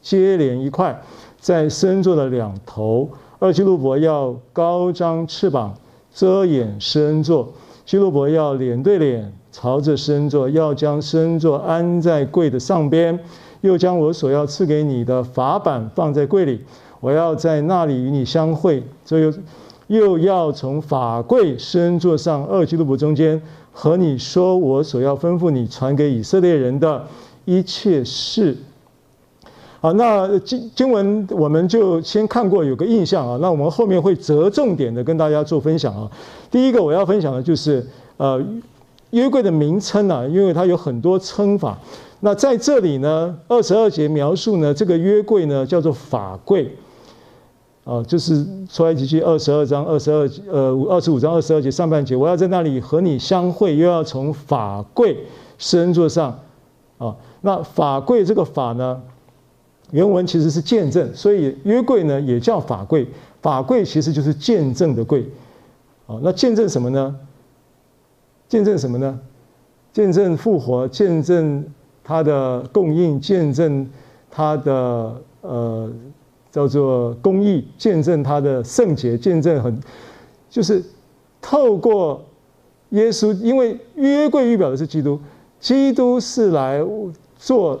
Speaker 1: 接连一块，在施恩座的两头。二基路伯要高张翅膀。遮掩施恩座，基路伯要脸对脸朝着施恩座，要将施恩座安在柜的上边，又将我所要赐给你的法版放在柜里。我要在那里与你相会。这又又要从法柜施恩座上二基路伯中间和你说我所要吩咐你传给以色列人的一切事。好，那经经文我们就先看过，有个印象啊。那我们后面会择重点的跟大家做分享啊。第一个我要分享的就是呃约柜的名称啊，因为它有很多称法。那在这里呢，二十二节描述呢，这个约柜呢叫做法柜啊，就是出来几句二十二章二十二呃二十五章二十二节上半节，我要在那里和你相会，又要从法柜施恩座上啊。那法柜这个法呢？原文其实是见证，所以约柜呢也叫法柜。法柜其实就是见证的柜。啊，那见证什么呢？见证什么呢？见证复活，见证他的供应，见证他的呃叫做公义，见证他的圣洁，见证很就是透过耶稣，因为约柜预表的是基督，基督是来做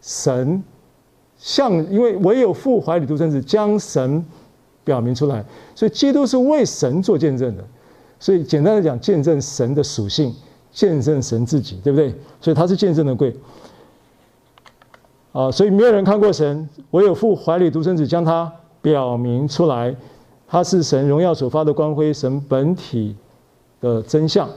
Speaker 1: 神。像，因为唯有父怀里独生子将神表明出来，所以基督是为神做见证的。所以简单的讲，见证神的属性，见证神自己，对不对？所以他是见证的贵。啊，所以没有人看过神，唯有父怀里独生子将他表明出来。他是神荣耀所发的光辉，神本体的真相。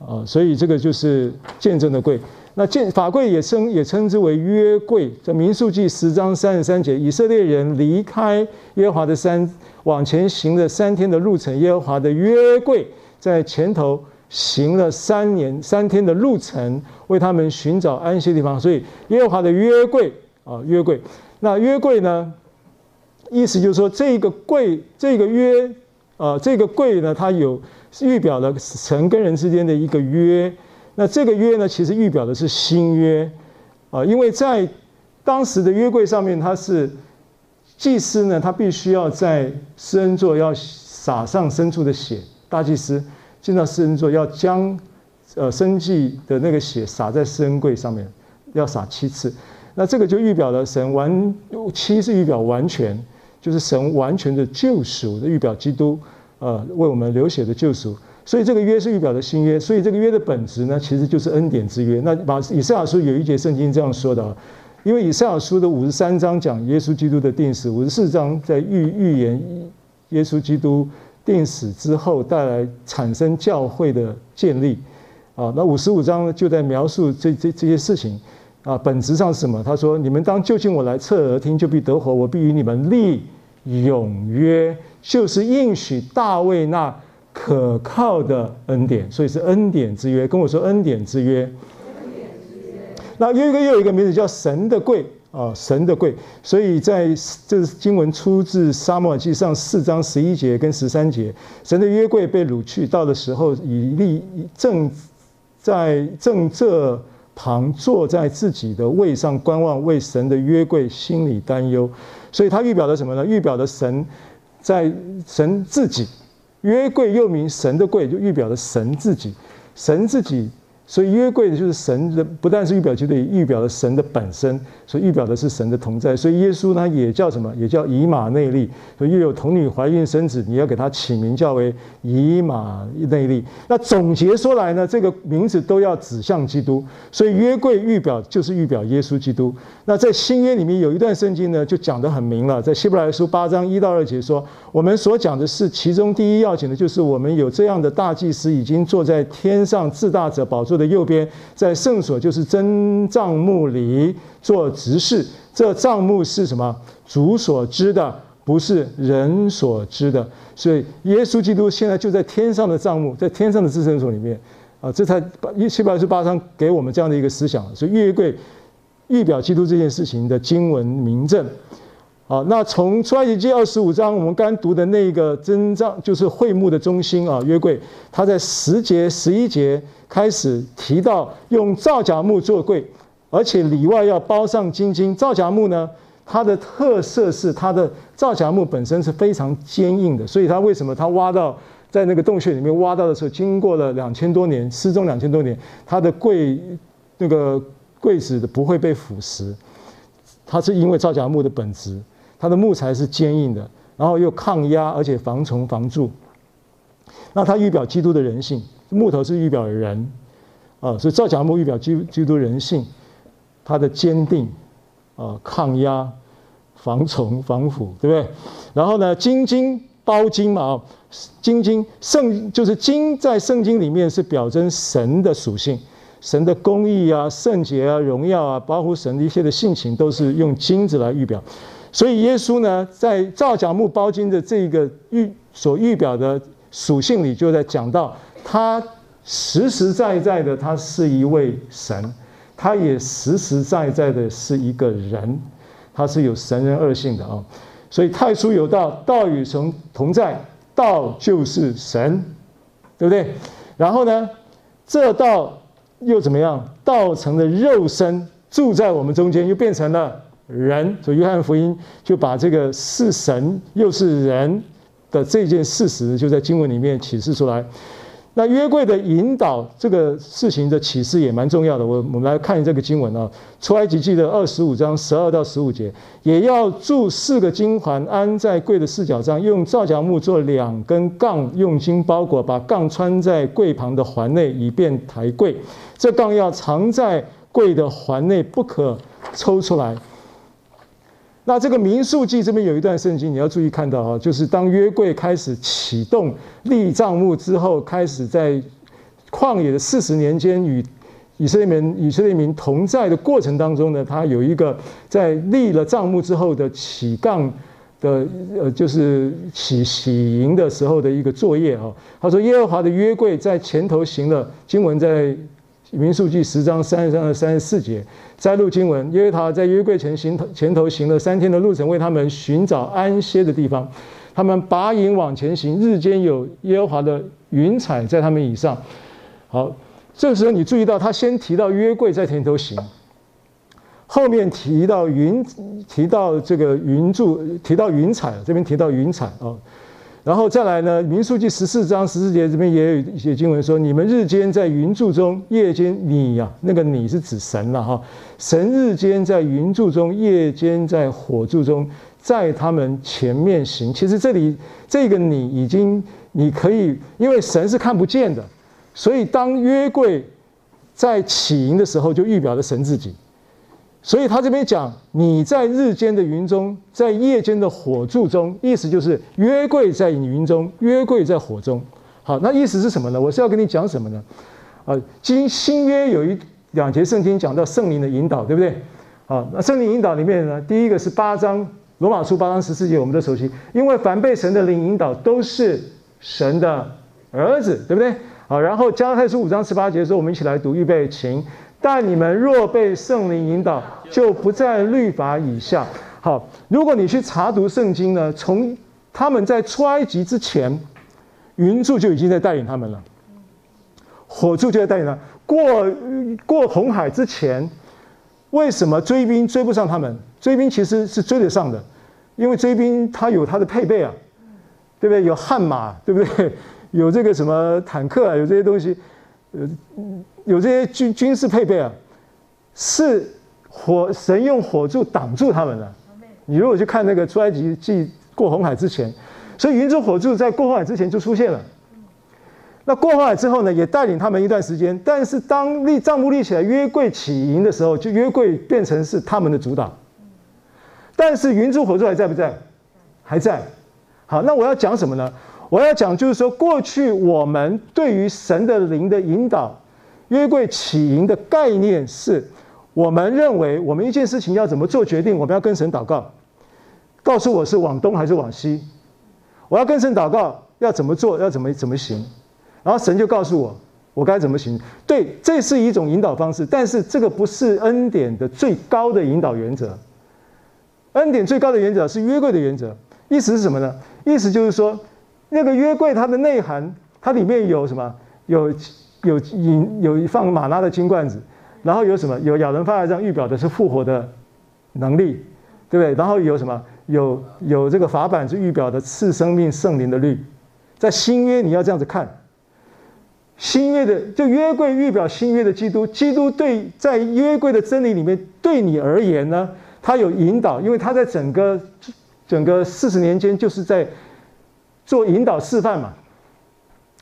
Speaker 1: 啊，所以这个就是见证的贵。那见法柜也称也称之为约柜，在民数记十章三十三节，以色列人离开耶和华的山，往前行了三天的路程，耶和华的约柜在前头行了三年三天的路程，为他们寻找安息地方。所以耶和华的约柜啊，约柜。那约柜呢，意思就是说这个柜这个约啊，这个柜呢，它有预表了神跟人之间的一个约。那这个约呢，其实预表的是新约，啊，因为在当时的约柜上面，它是祭司呢，他必须要在施恩座要洒上牲畜的血，大祭司进到施恩座要将呃生祭的那个血洒在施恩柜上面，要洒七次。那这个就预表了神完，七是预表完全，就是神完全的救赎的预表，基督呃为我们流血的救赎。所以这个约是预表的新约，所以这个约的本质呢，其实就是恩典之约。那把以赛亚书有一节圣经这样说的，因为以赛亚书的五十三章讲耶稣基督的定死，五十四章在预预言耶稣基督定死之后带来产生教会的建立，啊，那五十五章就在描述这这这些事情，啊，本质上是什么？他说：你们当就近我来，侧耳听，就必得活，我必与你们立永约，就是应许大卫那。可靠的恩典，所以是恩典之约。跟我说恩典之约。那约柜又有一个名字叫神的柜啊，神的柜。所以在这经文出自撒母耳记上四章十一节跟十三节，神的约柜被掳去，到的时候以利正在正这旁坐在自己的位上观望，为神的约柜心里担忧。所以它预表的什么呢？预表的神在神自己。约柜又名神的柜，就预表了神自己，神自己。所以约柜就是神的，不但是预表基督，也预表了神的本身，所以预表的是神的同在。所以耶稣呢，也叫什么？也叫以马内利。所以又有童女怀孕生子，你要给他起名叫为以马内利。那总结说来呢，这个名字都要指向基督。所以约柜预表就是预表耶稣基督。那在新约里面有一段圣经呢，就讲得很明了，在希伯来书八章一到二节说，我们所讲的是其中第一要紧的，就是我们有这样的大祭司，已经坐在天上至大者宝座的右边，在圣所就是真帐幕里做执事。这帐幕是什么？主所知的，不是人所知的。所以耶稣基督现在就在天上的帐幕，在天上的至圣所里面啊，这才希伯来书八章给我们这样的一个思想。所以约柜预表基督这件事情的经文明证。好，那从出埃及记二十五章，我们刚读的那个真帐，就是会幕的中心啊，约柜，它在十节、十一节开始提到用皂荚木做柜，而且里外要包上金金。皂荚木呢，它的特色是它的皂荚木本身是非常坚硬的，所以它为什么它挖到在那个洞穴里面挖到的时候，经过了两千多年，失踪两千多年，它的柜那个柜子不会被腐蚀，它是因为皂荚木的本质。它的木材是坚硬的，然后又抗压，而且防虫防蛀。那它预表基督的人性，木头是预表人，啊，所以皂荚木预表基基督人性，它的坚定，啊，抗压、防虫防腐，对不对？然后呢，金金包金嘛，金金圣就是金在圣经里面是表征神的属性。神的公义啊、圣洁啊、荣耀啊，包括神的一切的性情，都是用金子来预表。所以耶稣呢，在皂荚木包金的这个预所预表的属性里，就在讲到他实实在在的，他是一位神，他也实实在在的是一个人，他是有神人二性的啊。所以太初有道，道与神同在，道就是神，对不对？然后呢，这道。又怎么样？道成了肉身，住在我们中间，又变成了人。所以约翰福音就把这个是神又是人的这件事实，就在经文里面启示出来。那约柜的引导这个事情的启示也蛮重要的。我我们来看这个经文啊，《出埃及记》的二十五章十二到十五节，也要铸四个金环安在柜的四角上，用皂荚木做两根杠，用金包裹，把杠穿在柜旁的环内，以便抬柜。这杠要藏在柜的环内，不可抽出来。那这个民数记这边有一段圣经，你要注意看到哈，就是当约柜开始启动立帐幕之后，开始在旷野的四十年间与以色列民以色列民同在的过程当中呢，他有一个在立了帐幕之后的起杠的呃，就是起起营的时候的一个作业啊。他说耶和华的约柜在前头行了，经文在。民数记十章三十三到三十四节摘录经文，耶和华在约柜前行前头行了三天的路程，为他们寻找安歇的地方。他们拔营往前行，日间有耶和华的云彩在他们以上。好，这个时候你注意到，他先提到约柜在前头行，后面提到云，提到这个云柱，提到云彩，这边提到云彩啊。然后再来呢，《民数记》十四章十四节这边也有一些经文说：“你们日间在云柱中，夜间你呀、啊，那个你是指神了哈。神日间在云柱中，夜间在火柱中，在他们前面行。其实这里这个你已经你可以，因为神是看不见的，所以当约柜在起营的时候，就预表了神自己。”所以他这边讲，你在日间的云中，在夜间的火柱中，意思就是约柜在云中，约柜在火中。好，那意思是什么呢？我是要跟你讲什么呢？啊，今新约有一两节圣经讲到圣灵的引导，对不对？好，那圣灵引导里面呢，第一个是八章罗马书八章十四节，我们都熟悉，因为凡被神的灵引导，都是神的儿子，对不对？好，然后加拉太书五章十八节说，我们一起来读，预备，请。但你们若被圣灵引导，就不在律法以下。好，如果你去查读圣经呢，从他们在出埃及之前，云柱就已经在带领他们了，火柱就在带领他。过过红海之前，为什么追兵追不上他们？追兵其实是追得上的，因为追兵他有他的配备啊，对不对？有悍马，对不对？有这个什么坦克啊，有这些东西，呃。有这些军军事配备啊，是火神用火柱挡住他们了。你如果去看那个出埃及记过红海之前，所以云柱火柱在过红海之前就出现了。那过红海之后呢，也带领他们一段时间。但是当立帐幕立起来，约柜起营的时候，就约柜变成是他们的主导。但是云柱火柱还在不在？还在。好，那我要讲什么呢？我要讲就是说，过去我们对于神的灵的引导。约柜起营的概念是，我们认为我们一件事情要怎么做决定，我们要跟神祷告，告诉我是往东还是往西，我要跟神祷告要怎么做，要怎么怎么行，然后神就告诉我我该怎么行。对，这是一种引导方式，但是这个不是恩典的最高的引导原则。恩典最高的原则是约柜的原则，意思是什么呢？意思就是说，那个约柜它的内涵，它里面有什么？有。有引有放马拉的金罐子，然后有什么？有亚伦发的杖，预表的是复活的能力，对不对？然后有什么？有有这个法版是预表的赐生命圣灵的律。在新约你要这样子看，新约的就约柜预表新约的基督，基督对在约柜的真理里面对你而言呢，他有引导，因为他在整个整个四十年间就是在做引导示范嘛。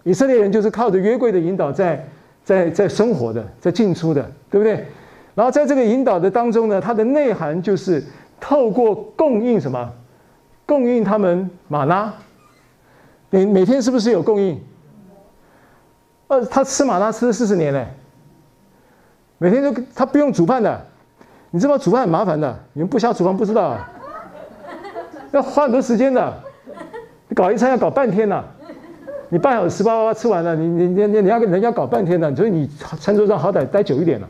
Speaker 1: 以色列人就是靠着约柜的引导在在在生活的，在进出的，对不对？然后在这个引导的当中呢，它的内涵就是透过供应什么？供应他们马拉。每每天是不是有供应？呃，他吃马拉吃了四十年嘞，每天都他不用煮饭的，你知道煮饭很麻烦的，你们不晓得煮饭不知道啊，要花很多时间的，搞一餐要搞半天呢，你半小时叭叭叭吃完了，你你你你你要跟人家搞半天的，所以你餐桌上好歹待久一点了。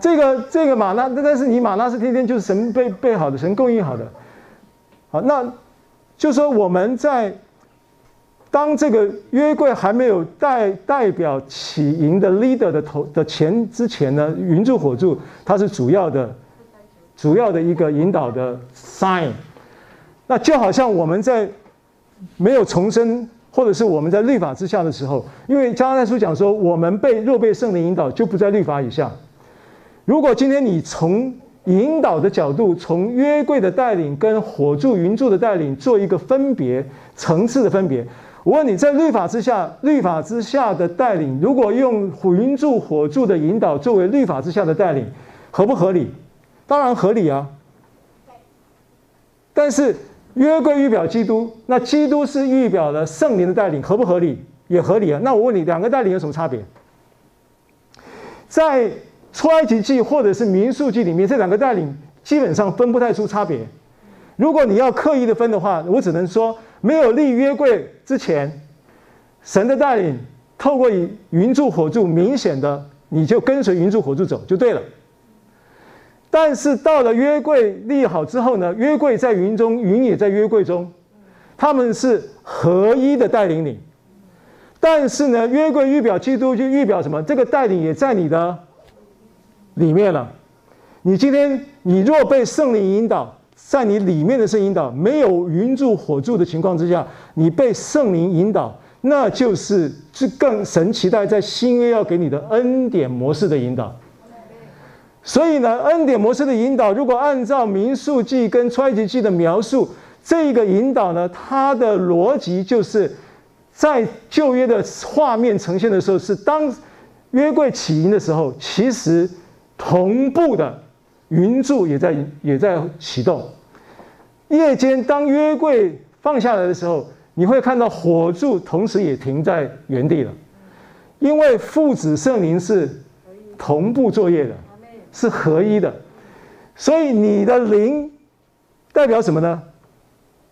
Speaker 1: 这个这个吗哪，但是你马拉是天天就是神备备好的，神供应好的。好，那就说我们在。当这个约柜还没有代代表起营的 leader 的头的前之前呢，云柱火柱它是主要的，主要的一个引导的 sign。那就好像我们在没有重生，或者是我们在律法之下的时候，因为加拉太书讲说，我们被若被圣灵引导，就不在律法以下。如果今天你从引导的角度，从约柜的带领跟火柱云柱的带领做一个分别层次的分别。我问你在律法之下，律法之下的带领，如果用云柱火柱的引导作为律法之下的带领，合不合理？当然合理啊。但是约柜预表基督，那基督是预表了圣灵的带领，合不合理？也合理啊。那我问你，两个带领有什么差别？在出埃及记或者是民数记里面，这两个带领基本上分不太出差别。如果你要刻意的分的话，我只能说。没有立约柜之前，神的带领透过云柱火柱，明显的你就跟随云柱火柱走就对了。但是到了约柜立好之后呢，约柜在云中，云也在约柜中，他们是合一的带领你。但是呢，约柜预表基督，就预表什么？这个带领也在你的里面了。你今天你若被圣灵引导。在你里面的圣引导，没有云柱火柱的情况之下，你被圣灵引导，那就是是更神期待在新约要给你的恩典模式的引导。所以呢，恩典模式的引导，如果按照民数记跟出埃及记的描述，这个引导呢，它的逻辑就是在旧约的画面呈现的时候，是当约柜起营的时候，其实同步的。云柱也在也在启动。夜间当约柜放下来的时候，你会看到火柱同时也停在原地了，因为父子圣灵是同步作业的，是合一的。所以你的灵代表什么呢？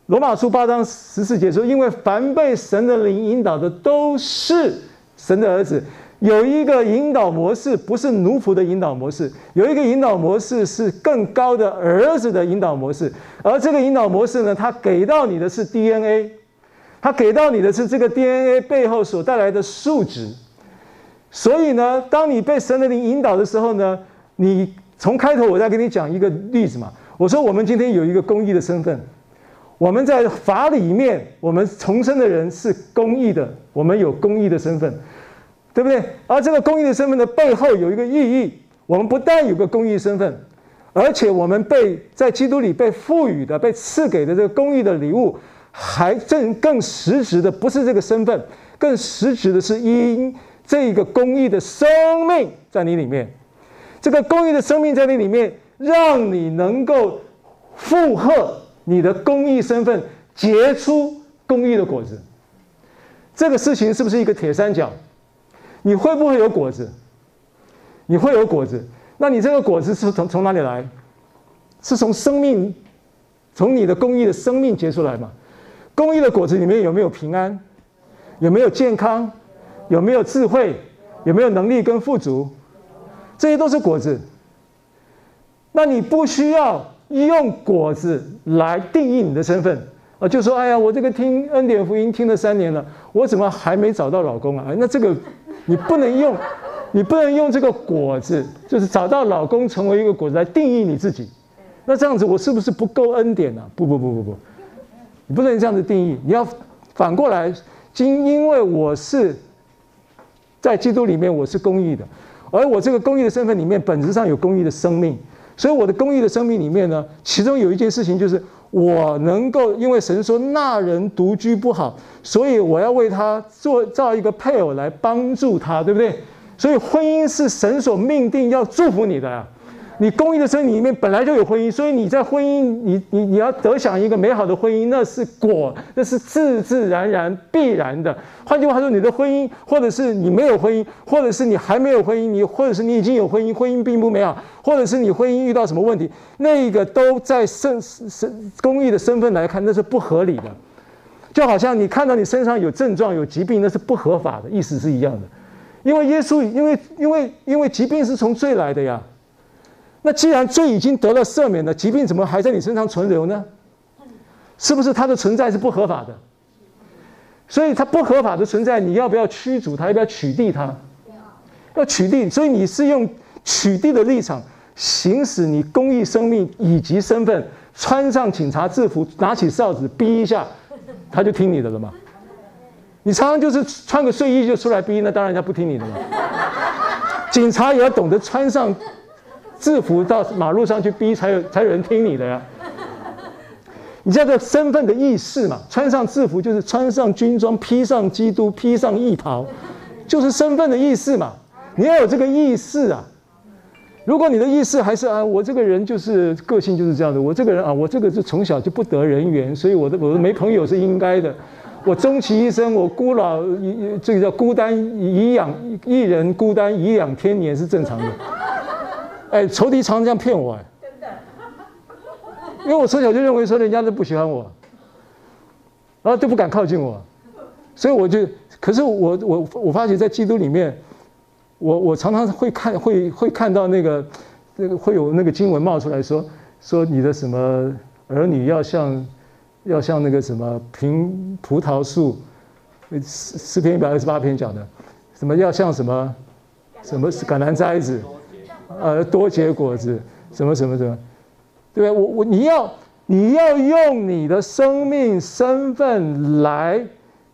Speaker 1: 罗马书八章十四节说：“因为凡被神的灵引导的，都是神的儿子。”有一个引导模式，不是奴仆的引导模式；有一个引导模式是更高的儿子的引导模式。而这个引导模式呢，它给到你的是 DNA，它给到你的是这个 DNA 背后所带来的数值。所以呢，当你被神的灵引导的时候呢，你从开头我再给你讲一个例子嘛。我说我们今天有一个公益的身份，我们在法里面，我们重生的人是公益的，我们有公益的身份。对不对？而这个公益的身份的背后有一个意义，我们不但有个公益身份，而且我们被在基督里被赋予的、被赐给的这个公益的礼物，还正更实质的不是这个身份，更实质的是因这个公益的生命在你里面，这个公益的生命在你里面，让你能够负荷你的公益身份，结出公益的果子。这个事情是不是一个铁三角？你会不会有果子？你会有果子，那你这个果子是从从哪里来？是从生命，从你的公益的生命结出来嘛？公益的果子里面有没有平安？有没有健康？有没有智慧？有没有能力跟富足？这些都是果子。那你不需要用果子来定义你的身份。啊，就说哎呀，我这个听恩典福音听了三年了，我怎么还没找到老公啊？那这个。你不能用，你不能用这个果子，就是找到老公成为一个果子来定义你自己。那这样子我是不是不够恩典呢？不不不不不，你不能这样子定义。你要反过来，今因为我是在基督里面，我是公义的，而我这个公益的身份里面，本质上有公益的生命，所以我的公益的生命里面呢，其中有一件事情就是我能够，因为神说那人独居不好，所以我要为他做造一个配偶来帮助他，对不对？所以婚姻是神所命定要祝福你的。你公益的生命里面本来就有婚姻，所以你在婚姻，你你你要得享一个美好的婚姻，那是果，那是自自然然必然的。换句话说，你的婚姻，或者是你没有婚姻，或者是你还没有婚姻，你或者是你已经有婚姻，婚姻并不美好，或者是你婚姻遇到什么问题，那个都在身身公益的身份来看，那是不合理的。就好像你看到你身上有症状、有疾病，那是不合法的，意思是一样的。因为耶稣，因为因为因为疾病是从罪来的呀。那既然罪已经得了赦免了，疾病怎么还在你身上存留呢？是不是它的存在是不合法的？所以它不合法的存在，你要不要驱逐它？要不要取缔它？要取缔。所以你是用取缔的立场行使你公益生命以及身份，穿上警察制服，拿起哨子逼一下，他就听你的了吗？你常常就是穿个睡衣就出来逼，那当然人家不听你的了。警察也要懂得穿上。制服到马路上去逼，才有才有人听你的呀。你这个身份的意识嘛，穿上制服就是穿上军装，披上基督，披上义袍，就是身份的意识嘛。你要有这个意识啊。如果你的意识还是啊，我这个人就是个性就是这样的，我这个人啊，我这个是从小就不得人缘，所以我的我没朋友是应该的。我终其一生，我孤老这个叫孤单颐养一人孤单颐养天年是正常的。哎，仇敌常常这样骗我哎，真的，因为我从小就认为说人家都不喜欢我，然后都不敢靠近我，所以我就，可是我我我发觉在基督里面，我我常常会看会会看到那个那个会有那个经文冒出来说说你的什么儿女要像要像那个什么苹葡萄树，诗诗篇一百二十八篇讲的，什么要像什么什么橄榄栽子。呃，多结果子，什么什么什么，对不对？我我你要你要用你的生命身份来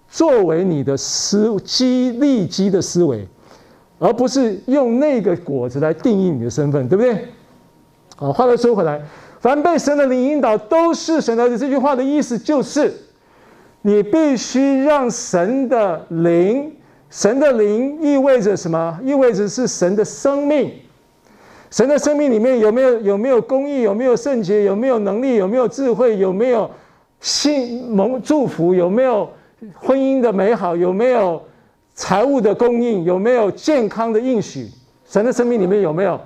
Speaker 1: 作为你的思基立机的思维，而不是用那个果子来定义你的身份，对不对？好，话又说回来，凡被神的灵引导，都是神的。这句话的意思就是，你必须让神的灵，神的灵意味着什么？意味着是神的生命。神的生命里面有没有有没有公义？有没有圣洁？有没有能力？有没有智慧？有没有信蒙祝福？有没有婚姻的美好？有没有财物的供应？有没有健康的应许？神的生命里面有没有？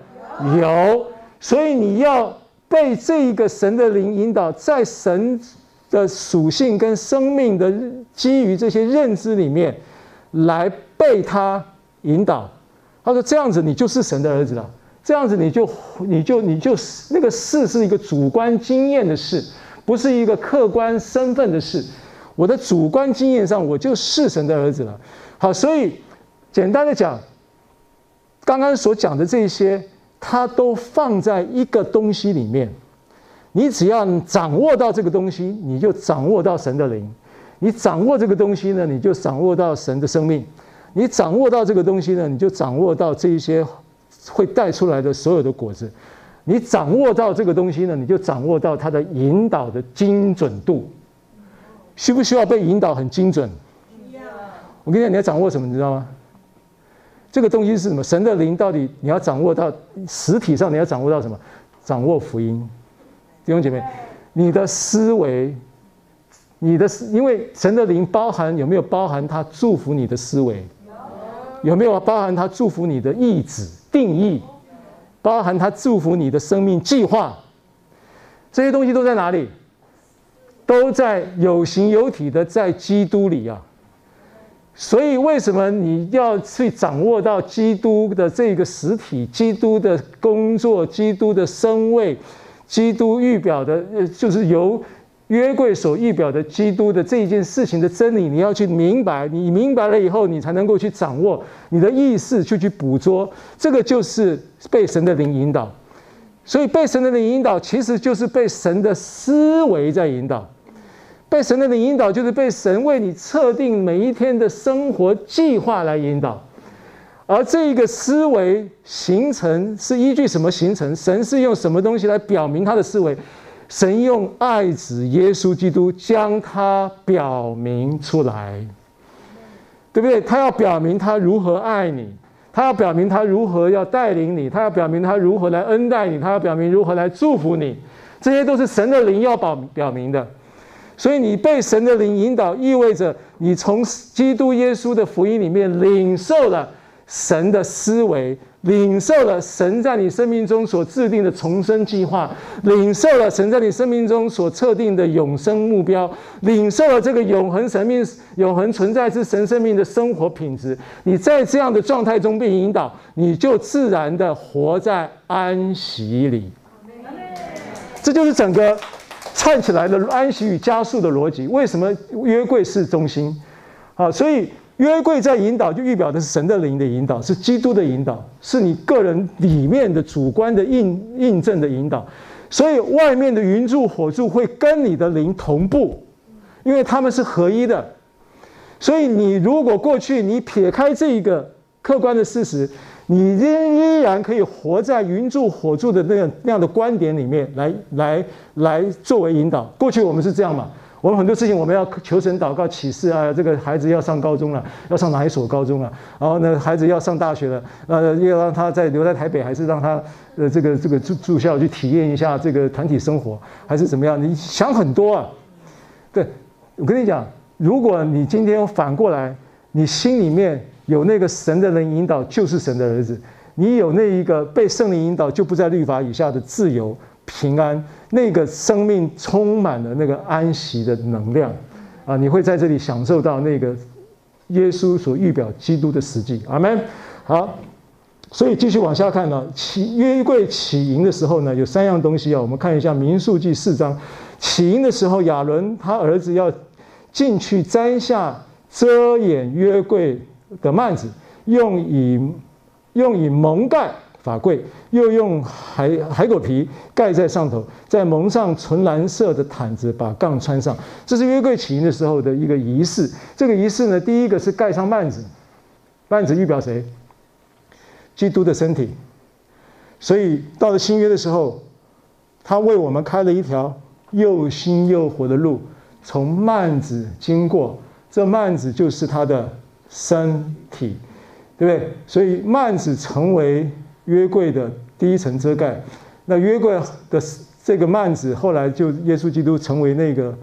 Speaker 1: 有。所以你要被这一个神的灵引导，在神的属性跟生命的基于这些认知里面来被他引导。他说：“这样子，你就是神的儿子了。”这样子你就你就你就那个事是一个主观经验的事，不是一个客观身份的事。我的主观经验上，我就是神的儿子了。好，所以简单的讲，刚刚所讲的这些，它都放在一个东西里面。你只要掌握到这个东西，你就掌握到神的灵；你掌握这个东西呢，你就掌握到神的生命；你掌握到这个东西呢，你就掌握到这一些。会带出来的所有的果子，你掌握到这个东西呢，你就掌握到它的引导的精准度。需不需要被引导很精准？我跟你讲，你要掌握什么，你知道吗？这个东西是什么？神的灵到底你要掌握到实体上，你要掌握到什么？掌握福音。弟兄姐妹，你的思维，你的，因为神的灵包含有没有包含他祝福你的思维？有没有包含他祝福你的意志？定义，包含他祝福你的生命计划，这些东西都在哪里？都在有形有体的在基督里啊。所以为什么你要去掌握到基督的这个实体？基督的工作，基督的生位，基督预表的，呃，就是由。约柜所预表的基督的这一件事情的真理，你要去明白。你明白了以后，你才能够去掌握你的意识，去去捕捉。这个就是被神的灵引导。所以被神的灵引导，其实就是被神的思维在引导。被神的灵引导，就是被神为你测定每一天的生活计划来引导。而这一个思维形成是依据什么形成？神是用什么东西来表明他的思维？神用爱子耶稣基督将他表明出来，对不对？他要表明他如何爱你，他要表明他如何要带领你，他要表明他如何来恩待你，他要表明如何来祝福你。这些都是神的灵要表表明的。所以你被神的灵引导，意味着你从基督耶稣的福音里面领受了神的思维。领受了神在你生命中所制定的重生计划，领受了神在你生命中所测定的永生目标，领受了这个永恒生命、永恒存在之神生命的生活品质。你在这样的状态中被引导，你就自然的活在安息里。这就是整个串起来的安息与加速的逻辑。为什么约柜是中心？啊，所以。约柜在引导，就预表的是神的灵的引导，是基督的引导，是你个人里面的主观的印印证的引导。所以外面的云柱火柱会跟你的灵同步，因为他们是合一的。所以你如果过去你撇开这一个客观的事实，你仍依然可以活在云柱火柱的那样那样的观点里面来来来作为引导。过去我们是这样嘛？我们很多事情，我们要求神祷告启示啊，这个孩子要上高中了，要上哪一所高中啊？然后呢，孩子要上大学了，呃，要让他在留在台北，还是让他呃这个这个住住校去体验一下这个团体生活，还是怎么样？你想很多啊。对，我跟你讲，如果你今天反过来，你心里面有那个神的人引导，就是神的儿子，你有那一个被圣灵引导，就不在律法以下的自由。平安，那个生命充满了那个安息的能量，啊，你会在这里享受到那个耶稣所预表基督的实际。阿门。好，所以继续往下看呢，起约柜起营的时候呢，有三样东西啊，我们看一下民数记四章。起营的时候，亚伦他儿子要进去摘下遮掩约柜的幔子，用以用以蒙盖。法柜又用海海狗皮盖在上头，再蒙上纯蓝色的毯子，把杠穿上。这是约柜起营的时候的一个仪式。这个仪式呢，第一个是盖上幔子，幔子预表谁？基督的身体。所以到了新约的时候，他为我们开了一条又新又活的路，从幔子经过。这幔子就是他的身体，对不对？所以幔子成为。约柜的第一层遮盖，那约柜的这个幔子，后来就耶稣基督成为那个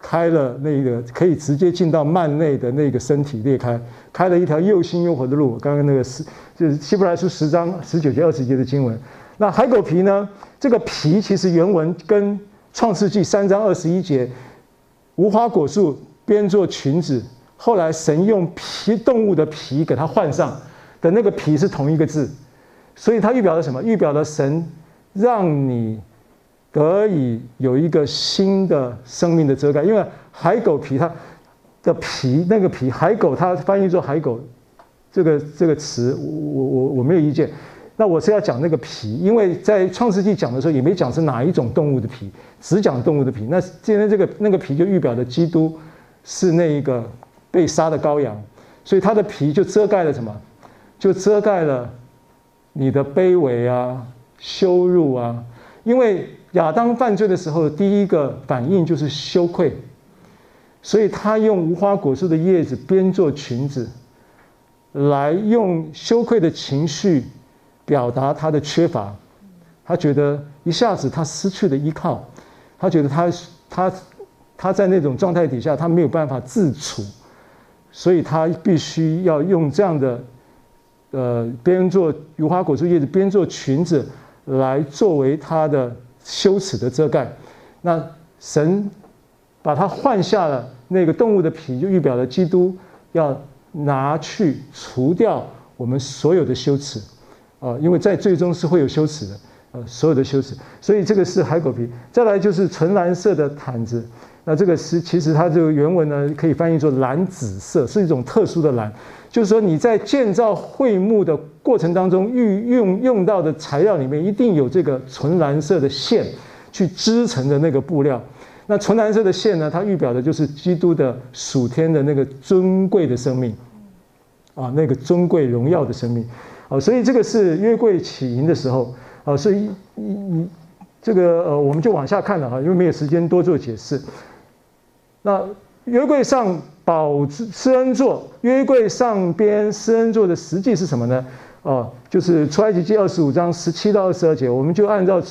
Speaker 1: 开了那个可以直接进到幔内的那个身体裂开，开了一条又新又活的路。刚刚那个是就是希伯来书十章十九节二十节的经文。那海狗皮呢？这个皮其实原文跟创世纪三章二十一节无花果树编做裙子，后来神用皮动物的皮给它换上的那个皮是同一个字。所以它预表了什么？预表了神让你得以有一个新的生命的遮盖。因为海狗皮它的皮那个皮，海狗它翻译作海狗，这个这个词我我我没有意见。那我是要讲那个皮，因为在创世纪讲的时候也没讲是哪一种动物的皮，只讲动物的皮。那今天这个那个皮就预表的基督是那一个被杀的羔羊，所以它的皮就遮盖了什么？就遮盖了。你的卑微啊，羞辱啊，因为亚当犯罪的时候，第一个反应就是羞愧，所以他用无花果树的叶子编做裙子，来用羞愧的情绪表达他的缺乏。他觉得一下子他失去了依靠，他觉得他他他在那种状态底下，他没有办法自处，所以他必须要用这样的。呃，编做无花果树叶子，编做裙子，来作为他的羞耻的遮盖。那神把它换下了那个动物的皮，就预表了基督要拿去除掉我们所有的羞耻啊，因为在最终是会有羞耻的，呃，所有的羞耻。所以这个是海狗皮。再来就是纯蓝色的毯子，那这个是其实它这个原文呢，可以翻译作蓝紫色，是一种特殊的蓝。就是说，你在建造会幕的过程当中，运用用到的材料里面，一定有这个纯蓝色的线去织成的那个布料。那纯蓝色的线呢，它预表的就是基督的属天的那个尊贵的生命。啊那个尊贵荣耀的生命。啊，所以这个是约柜起营的时候啊，所以你你这个呃，我们就往下看了哈，因为没有时间多做解释。那约柜上宝施恩座，约柜上边施恩座的实际是什么呢？哦，就是出埃及记二十五章十七到二十二节，我们就按照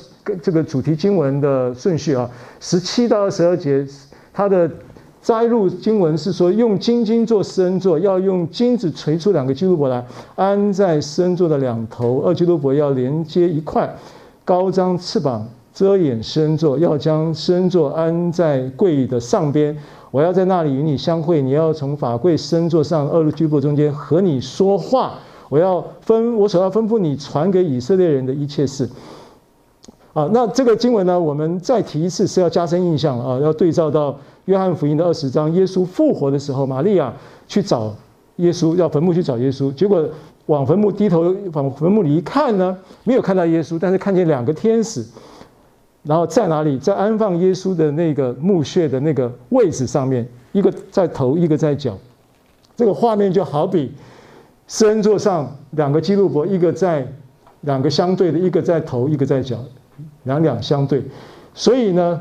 Speaker 1: 这个主题经文的顺序啊，十七到二十二节，它的摘录经文是说，用金金做施恩座，要用金子锤出两个基路伯来，安在施恩座的两头，二基路伯要连接一块，高张翅膀遮掩施恩座，要将施恩座安在柜的上边。我要在那里与你相会，你要从法柜施恩座上二路居伯中间和你说话。我要分，我所要吩咐你传给以色列人的一切事，啊，那这个经文呢，我们再提一次是要加深印象啊，要对照到约翰福音的二十章，耶稣复活的时候，玛利亚去找耶稣，要坟墓去找耶稣，结果往坟墓低头往坟墓里一看呢，没有看到耶稣，但是看见两个天使，然后在哪里，在安放耶稣的那个墓穴的那个位置上面，一个在头，一个在脚，这个画面就好比。施恩座上两个基路伯，一个在两个相对的，一个在头，一个在脚，两两相对。所以呢，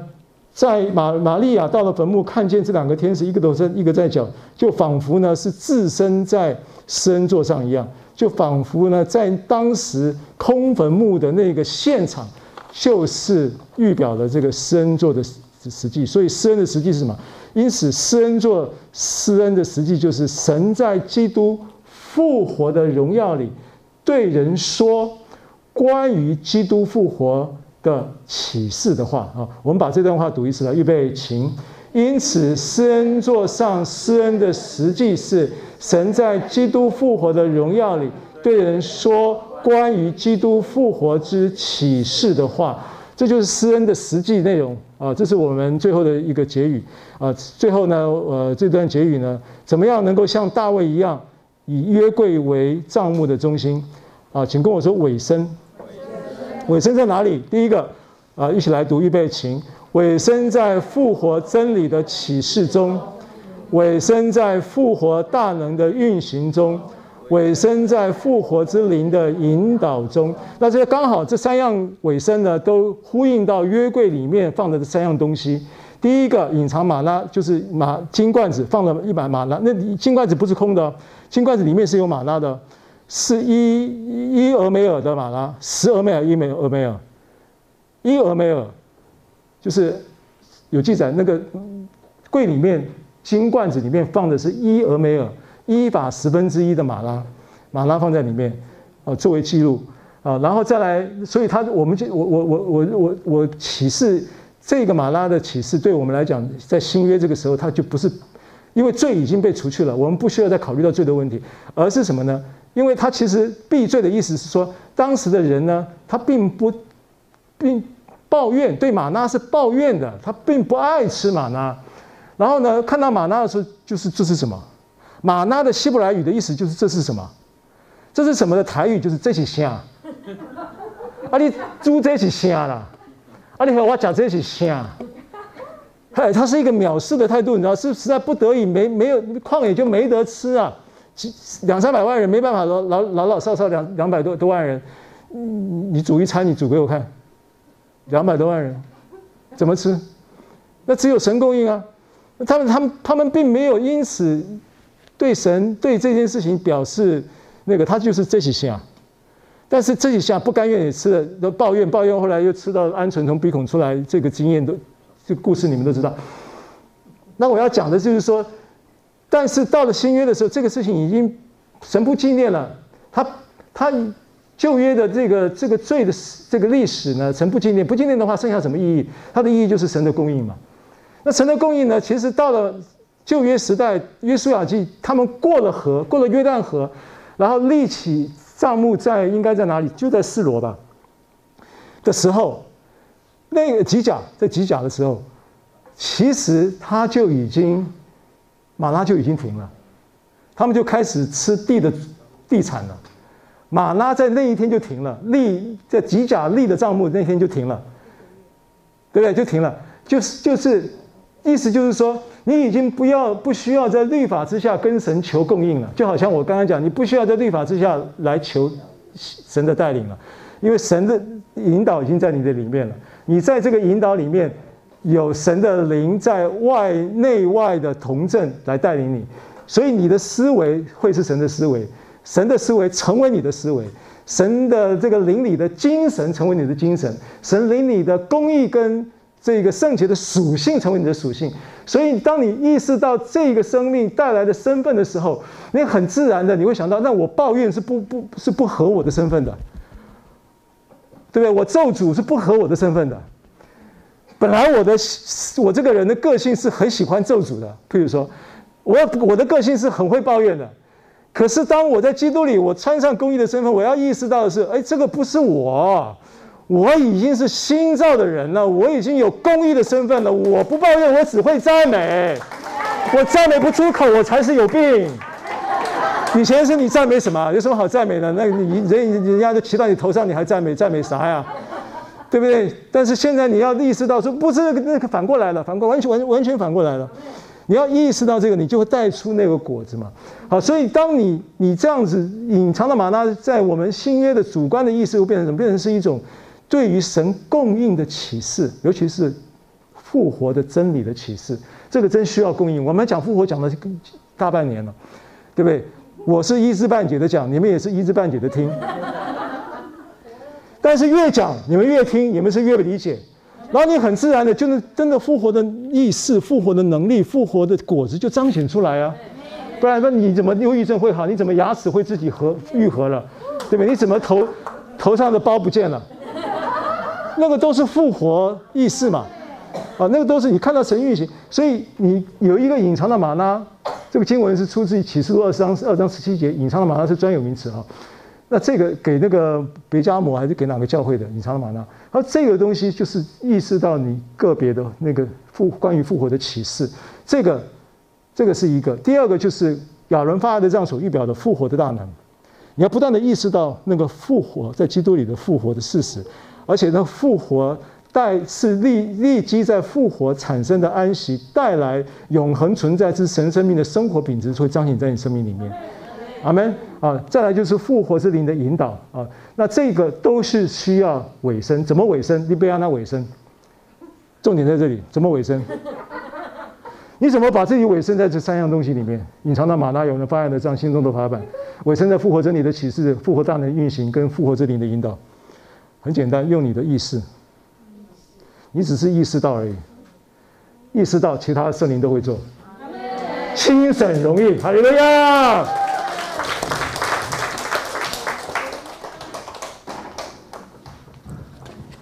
Speaker 1: 在玛玛利亚到了坟墓，看见这两个天使，一个头身，一个在脚，就仿佛呢是置身在施恩座上一样，就仿佛呢在当时空坟墓的那个现场，就是预表了这个施恩座的实际。所以施恩的实际是什么？因此施恩座施恩的实际就是神在基督。复活的荣耀里，对人说关于基督复活的启示的话啊，我们把这段话读一次来，预备，请。因此，施恩座上施恩的实际是神在基督复活的荣耀里对人说关于基督复活之启示的话，这就是施恩的实际内容啊。这是我们最后的一个结语啊。最后呢，呃，这段结语呢，怎么样能够像大卫一样？以约柜为帐幕的中心，啊，请跟我说尾声。尾声在哪里？第一个，啊，一起来读预备，请。尾声在复活真理的启示中，尾声在复活大能的运行中，尾声在复活之灵的引导中。那这刚好这三样尾声呢，都呼应到约柜里面放的这三样东西。第一个隐藏马拉就是马金罐子放了一把马拉，那金罐子不是空的，金罐子里面是有马拉的，是一一俄梅尔的马拉，十俄梅尔一枚俄梅尔，一俄梅尔就是有记载那个柜里面金罐子里面放的是一俄梅尔一法十分之一的马拉，马拉放在里面啊作为记录啊，然后再来，所以他我们就我我我我我我启示。这个马拉的启示对我们来讲，在新约这个时候，他就不是，因为罪已经被除去了，我们不需要再考虑到罪的问题，而是什么呢？因为他其实避罪的意思是说，当时的人呢，他并不并抱怨，对玛纳是抱怨的，他并不爱吃玛纳。然后呢，看到玛纳的时候，就是这是什么？玛纳的希伯来语的意思就是这是什么？这是什么的台语就是这是虾，啊你煮这是虾啦。啊！你和我讲这些啥？哎，他是一个藐视的态度，你知道，是实在不得已，没没有矿也就没得吃啊，两三百万人没办法，老老老老少少两两百多多万人，你煮一餐，你煮给我看，两百多万人怎么吃？那只有神供应啊！他们他们他们并没有因此对神对这件事情表示那个，他就是这些啥。但是这几下不甘愿也吃了，都抱怨抱怨，后来又吃到鹌鹑从鼻孔出来，这个经验都，这个故事你们都知道。那我要讲的就是说，但是到了新约的时候，这个事情已经神不纪念了。他他旧约的这个这个罪的这个历史呢，神不纪念，不纪念的话，剩下什么意义？它的意义就是神的供应嘛。那神的供应呢，其实到了旧约时代，约书亚记他们过了河，过了约旦河，然后立起。帐幕在应该在哪里？就在示罗吧。的时候，那个吉甲在吉甲的时候，其实他就已经马拉就已经停了，他们就开始吃地的地产了。马拉在那一天就停了，立在吉甲立的帐幕那天就停了，对不对？就停了，就是就是意思就是说，你已经不要不需要在律法之下跟神求供应了，就好像我刚刚讲，你不需要在律法之下来求神的带领了，因为神的引导已经在你的里面了。你在这个引导里面，有神的灵在外内外的同证来带领你，所以你的思维会是神的思维，神的思维成为你的思维，神的这个灵里的精神成为你的精神，神灵里的公义跟。这个圣洁的属性成为你的属性，所以当你意识到这个生命带来的身份的时候，你很自然的你会想到，那我抱怨是不不是不合我的身份的，对不对？我咒诅是不合我的身份的。本来我的我这个人的个性是很喜欢咒诅的，譬如说，我要我的个性是很会抱怨的，可是当我在基督里，我穿上公义的身份，我要意识到的是，哎，这个不是我。我已经是新造的人了，我已经有公义的身份了。我不抱怨，我只会赞美。我赞美不出口，我才是有病。以前是你赞美什么？有什么好赞美的？那你人人家都骑到你头上，你还赞美？赞美啥呀？对不对？但是现在你要意识到，说不是那个反过来了，反过完全完完全反过来了。你要意识到这个，你就会带出那个果子嘛。好，所以当你你这样子隐藏的吗哪，在我们新约的主观的意识，又变成什么？变成是一种。对于神供应的启示，尤其是复活的真理的启示，这个真需要供应。我们讲复活讲了大半年了，对不对？我是一知半解的讲，你们也是一知半解的听。但是越讲你们越听，你们是越不理解。然后你很自然的，就是真的复活的意识、复活的能力、复活的果子就彰显出来啊。不然说你怎么忧郁症会好？你怎么牙齿会自己合愈合了？对不对？你怎么头头上的包不见了？那个都是复活意识嘛，啊，那个都是你看到神运行，所以你有一个隐藏的吗哪，这个经文是出自于启示录二章二章十七节，隐藏的吗哪是专有名词啊。那这个给那个别迦摩还是给哪个教会的隐藏的吗哪？而这个东西就是意识到你个别的那个复关于复活的启示，这个这个是一个。第二个就是亚伦发的这样所预表的复活的大能，你要不断的意识到那个复活在基督里的复活的事实。而且呢，复活带是立立即在复活产生的安息，带来永恒存在之神生命的生活品质，会彰显在你生命里面。阿门啊！再来就是复活之灵的引导啊，那这个都是需要委身，怎么委身？你不要让他委身。重点在这里，怎么委身？你怎么把自己委身在这三样东西里面？隐藏的马拉，有人发现的这样心中的法版，委身在复活真理的启示、复活大能运行跟复活之灵的引导。很简单，用你的意识，你只是意识到而已，意识到其他的圣灵都会做，轻省容易，哈利路亚。